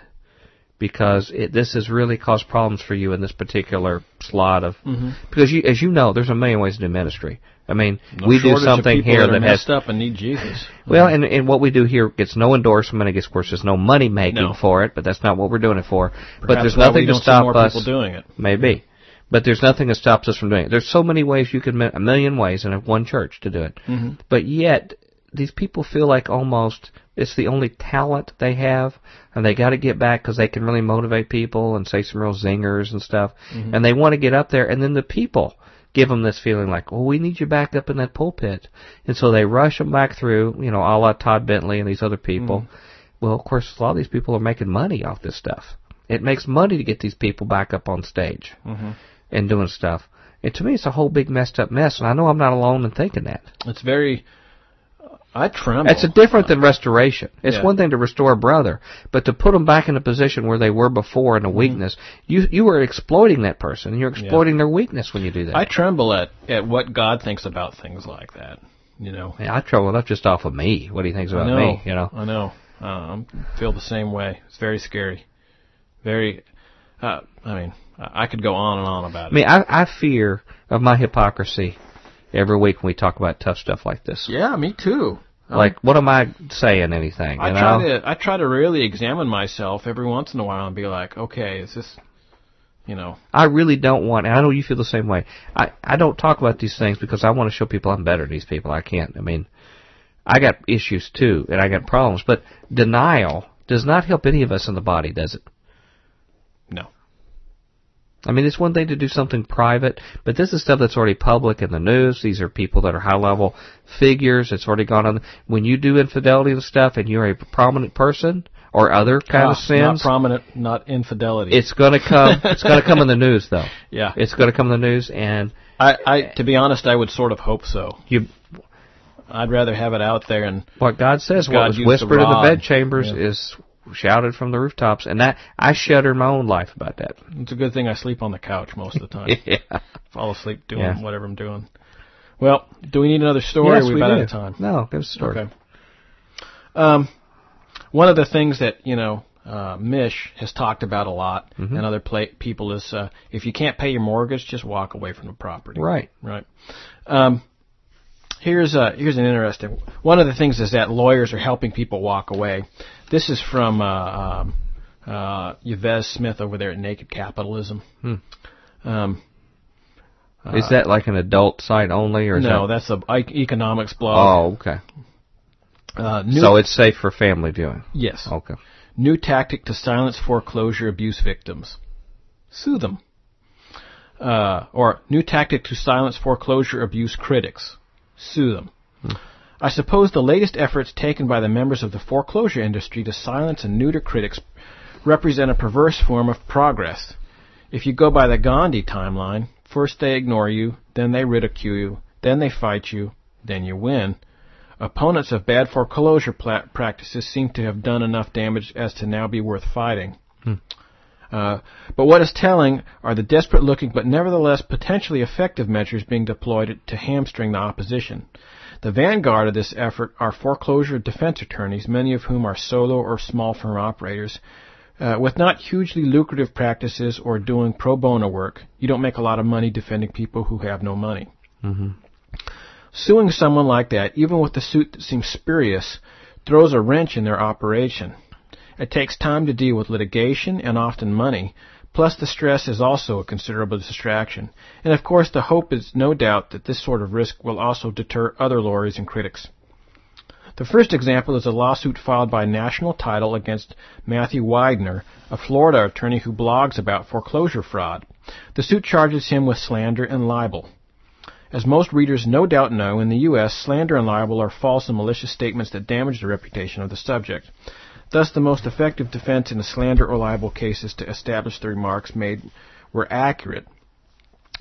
because it, this has really caused problems for you in this particular slot of mm-hmm. because you, as you know, there's a million ways to do ministry. I mean, no we do something here that, that has up and need Jesus. Well, and and what we do here gets no endorsement. I guess, of course, there's no money making no. for it, but that's not what we're doing it for. Perhaps but there's nothing to stop us. doing it. Maybe. But there's nothing that stops us from doing it. There's so many ways you could, a million ways in one church to do it. Mm-hmm. But yet, these people feel like almost it's the only talent they have, and they got to get back because they can really motivate people and say some real zingers and stuff, mm-hmm. and they want to get up there, and then the people give them this feeling like, well, we need you back up in that pulpit, and so they rush them back through, you know, a la Todd Bentley and these other people. Mm-hmm. Well, of course, a lot of these people are making money off this stuff. It makes money to get these people back up on stage Mhm. and doing stuff. And to me, it's a whole big messed up mess. And I know I'm not alone in thinking that. It's very. I tremble. It's a different than restoration. It's Yeah. one thing to restore a brother, but to put them back in a position where they were before Mm-hmm. in a weakness, you you are exploiting that person. You're exploiting their weakness when you do that. I tremble at at what God thinks about things like that. You know. Yeah, I tremble enough just off of me. What he thinks about know. me, you know. I know. Uh, I feel the same way. It's very scary. Very. Uh, I mean, I I could go on and on about it. I mean, I, I fear of my hypocrisy every week when we talk about tough stuff like this. Yeah, me too. Like, what am I saying? Anything? You I know? try to I try to really examine myself every once in a while and be like, okay, is this, you know, I really don't want, and I know you feel the same way. I, I don't talk about these things because I want to show people I'm better than these people. I can't. I mean, I got issues too, and I got problems, but denial does not help any of us in the body, does it? no. I mean, it's one thing to do something private, but this is stuff that's already public in the news. These are people that are high level figures. It's already gone on. When you do infidelity and stuff, and you're a prominent person or other kind Ah, of sins, Not prominent, not infidelity. it's going to come. it's going to come in the news, though. yeah. It's going to come in the news, and I, I to be honest, I would sort of hope so. you I'd rather have it out there and what God says, God what was whispered in the bedchambers Yeah. is shouted from the rooftops, and that I shudder my own life about that. it's a good thing I sleep on the couch most of the time. yeah. Fall asleep doing Yeah. whatever I'm doing. Well, do we need another story? yes, we, about do. out of time? No, give us a story. Okay. Um, one of the things that you know uh, Mish has talked about a lot, Mhm. and other pla people is uh, if you can't pay your mortgage, just walk away from the property. Right. Right. Um, here's a, here's an interesting. One of the things is that lawyers are helping people walk away. This is from uh, um, uh, Yves Smith over there at Naked Capitalism. Hmm. Um, Is that like an adult site only, or is no, that? that's a economics blog. Oh, okay. Uh, new, So it's safe for family viewing. yes. Okay. New tactic to silence foreclosure abuse victims. Sue them. Uh, or new tactic to silence foreclosure abuse critics. Sue them. I suppose the latest efforts taken by the members of the foreclosure industry to silence and neuter critics represent a perverse form of progress. If you go by the Gandhi timeline, first they ignore you, then they ridicule you, then they fight you, then you win. Opponents of bad foreclosure practices seem to have done enough damage as to now be worth fighting. Uh, but what is telling are the desperate looking but nevertheless potentially effective measures being deployed to hamstring the opposition. The vanguard of this effort are foreclosure defense attorneys, many of whom are solo or small firm operators. Uh, with not hugely lucrative practices or doing pro bono work, you don't make a lot of money defending people who have no money. hmm Suing someone like that, even with the suit that seems spurious, throws a wrench in their operation. It takes time to deal with litigation and often money, plus the stress is also a considerable distraction. And of course, the hope is no doubt that this sort of risk will also deter other lawyers and critics. The first example is a lawsuit filed by National Title against Matthew Weidner, a Florida attorney who blogs about foreclosure fraud. The suit charges him with slander and libel. As most readers no doubt know, in the U.S., slander and libel are false and malicious statements that damage the reputation of the subject. Thus, the most effective defense in a slander or libel case is to establish the remarks made were accurate.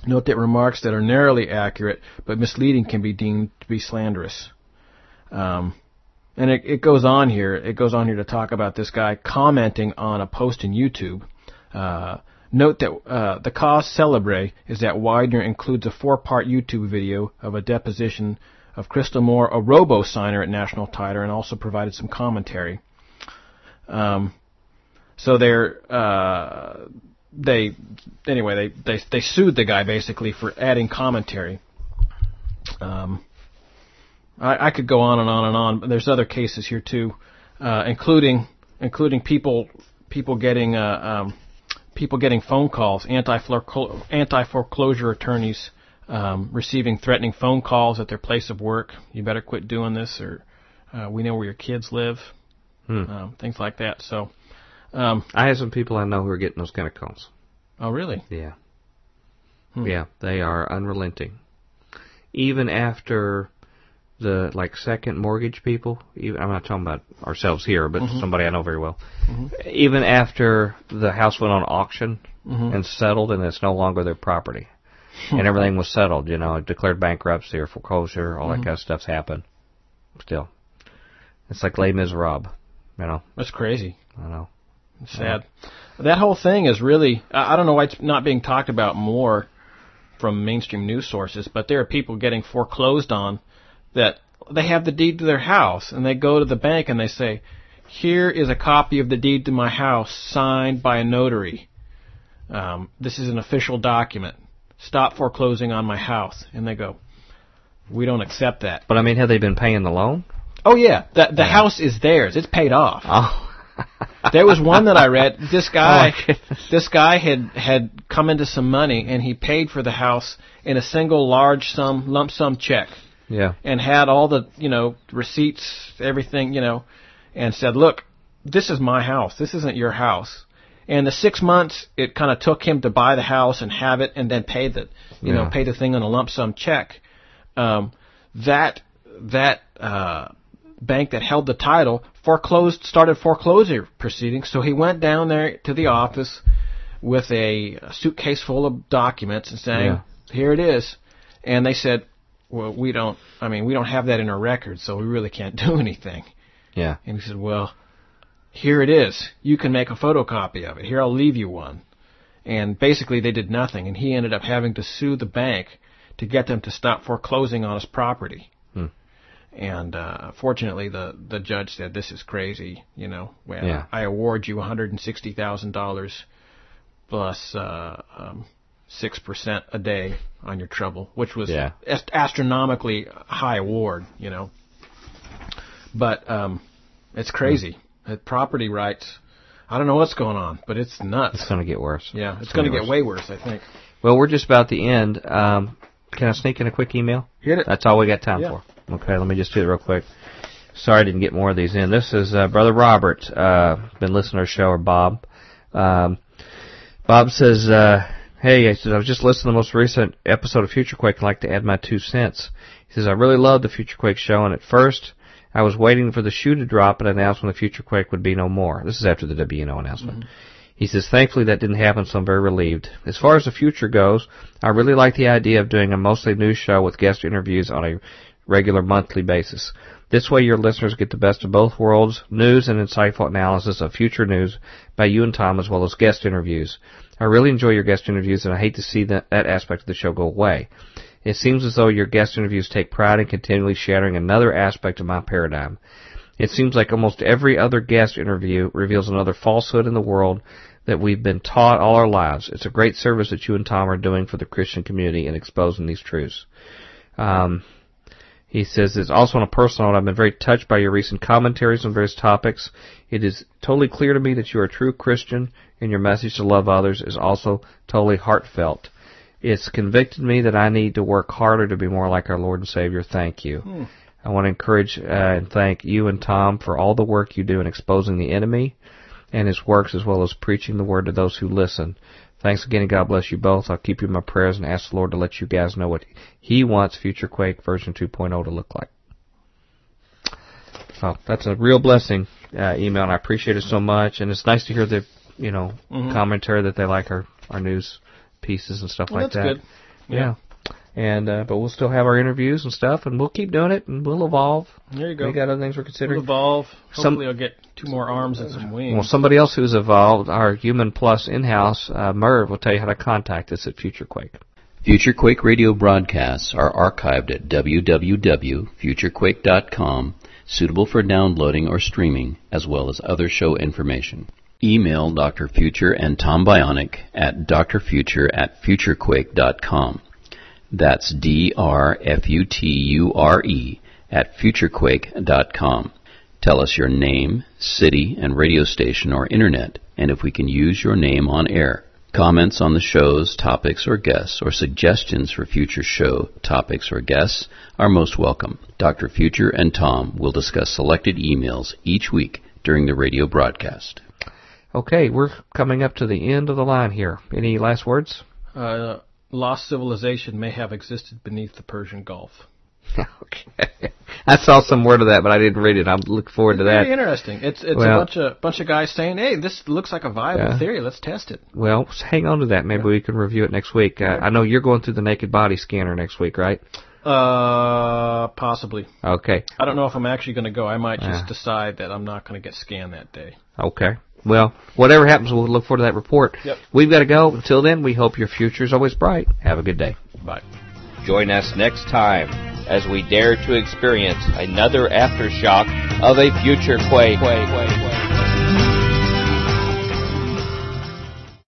Note that remarks that are narrowly accurate but misleading can be deemed to be slanderous. Um, and it, it goes on here. It goes on here to talk about this guy commenting on a post in YouTube. Uh, note that uh, the cause celebre is that Weidner includes a four-part YouTube video of a deposition of Crystal Moore, a robo-signer at National Title, and also provided some commentary. Um, so they're uh, they anyway they, they they sued the guy basically for adding commentary. Um, I, I could go on and on and on, but there's other cases here too, uh, including including people people getting uh, um, people getting phone calls, anti anti foreclosure attorneys um, receiving threatening phone calls at their place of work. You better quit doing this, or uh, we know where your kids live. Hmm. Um, things like that. So, um, I have some people I know who are getting those kind of calls. oh really? Yeah. Hmm. Yeah, they are unrelenting. Even after the like second mortgage people. Even, I'm not talking about ourselves here, but mm-hmm. somebody I know very well. Mm-hmm. Even after the house went on auction mm-hmm. and settled, and it's no longer their property, and everything was settled, you know, declared bankruptcy or foreclosure, all that mm-hmm. kind of stuff's happened. Still, it's like Les Miserables, you know. That's crazy. I know. Sad. Yeah. That whole thing is really. I don't know why it's not being talked about more from mainstream news sources, but there are people getting foreclosed on that they have the deed to their house and they go to the bank and they say, here is a copy of the deed to my house signed by a notary. Um, this is an official document. Stop foreclosing on my house. And they go, we don't accept that. But I mean, have they been paying the loan? Oh yeah, the the yeah. house is theirs. It's paid off. Oh. there was one that I read. This guy, oh this guy had had come into some money and he paid for the house in a single large sum lump sum check. Yeah. And had all the, you know, receipts, everything, you know, and said, "Look, this is my house. This isn't your house." And the six months it kind of took him to buy the house and have it, and then pay the, you yeah. know, pay the thing on a lump sum check. Um, that that uh, bank that held the title foreclosed, started foreclosure proceedings. So he went down there to the office with a, suitcase full of documents and saying, yeah. "Here it is," and they said, "Well, we don't. I mean, we don't have that in our records, so we really can't do anything." Yeah. And he said, "Well, here it is. You can make a photocopy of it. Here, I'll leave you one." And basically, they did nothing, and he ended up having to sue the bank to get them to stop foreclosing on his property. And uh, fortunately, the the judge said, "This is crazy. You know, well, yeah. I award you one hundred and sixty thousand dollars plus uh, um, six percent a day on your trouble, which was yeah. ast- astronomically high award. You know, but um, it's crazy. Hmm. property rights. I don't know what's going on, but it's nuts. It's going to get worse. Yeah, it's, it's going to get way worse. I think. Well, we're just about the end. Um, can I sneak in a quick email? Hit it. That's all we got time yeah. for. Okay, let me just do it real quick. Sorry I didn't get more of these in. This is uh, Brother Robert. Uh, been listening to our show, or Bob. Um, Bob says, uh, "Hey, I said I was just listening to the most recent episode of Future Quake. I'd like to add my two cents." He says, "I really love the Future Quake show, and at first I was waiting for the shoe to drop and announce when the future quake would be no more. This is after the WNO announcement. Mm-hmm. He says, thankfully that didn't happen, so I'm very relieved. As far as the future goes, I really like the idea of doing a mostly news show with guest interviews on a regular monthly basis. This way your listeners get the best of both worlds, news and insightful analysis of future news by you and Tom as well as guest interviews. I really enjoy your guest interviews and I hate to see that, that aspect of the show go away. It seems as though your guest interviews take pride in continually shattering another aspect of my paradigm. It seems like almost every other guest interview reveals another falsehood in the world that we've been taught all our lives. It's a great service that you and Tom are doing for the Christian community in exposing these truths. Um, he says, it's also on a personal note, I've been very touched by your recent commentaries on various topics. It is totally clear to me that you are a true Christian and your message to love others is also totally heartfelt. It's convicted me that I need to work harder to be more like our Lord and Savior. Thank you. Hmm. I want to encourage uh, and thank you and Tom for all the work you do in exposing the enemy and his works as well as preaching the word to those who listen. Thanks again and God bless you both. I'll keep you in my prayers and ask the Lord to let you guys know what He wants Future Quake version 2.0 to look like. So that's a real blessing uh, email, and I appreciate it so much. And it's nice to hear the you know mm-hmm. commentary that they like our our news pieces and stuff well, like that. Good. Yeah. yeah. And uh, but we'll still have our interviews and stuff, and we'll keep doing it, and we'll evolve. There you go. We got other things we're considering. We'll evolve. Hopefully, some, I'll get two more arms and some wings. Well, somebody else who's evolved, our Human Plus in-house, uh, Merv, will tell you how to contact us at FutureQuake. FutureQuake radio broadcasts are archived at www.futurequake.com, suitable for downloading or streaming, as well as other show information. Email Dr. Future and Tom Bionic at drfuture at futurequake.com. That's D-R-F-U-T-U-R-E at futurequake.com. Tell us your name, city, and radio station or internet, and if we can use your name on air. Comments on the shows, topics, or guests, or suggestions for future show topics or guests are most welcome. Dr. Future and Tom will discuss selected emails each week during the radio broadcast. Okay, we're coming up to the end of the line here. Any last words? Uh, lost civilization may have existed beneath the Persian Gulf. okay. I saw some word of that, but I didn't read it. I'm looking forward to that. Very interesting. It's it's Well- a bunch of bunch of guys saying, "Hey, this looks like a viable Yeah. theory. Let's test it." Well, hang on to that. Maybe we can review it next week. Uh, I know you're going through the naked body scanner next week, right? Uh, possibly. Okay. I don't know if I'm actually going to go. I might just Yeah. decide that I'm not going to get scanned that day. Okay. Well, whatever happens, we'll look forward to that report. Yep. We've got to go. Until then, we hope your future is always bright. Have a good day. Bye. Join us next time as we dare to experience another aftershock of a future quake.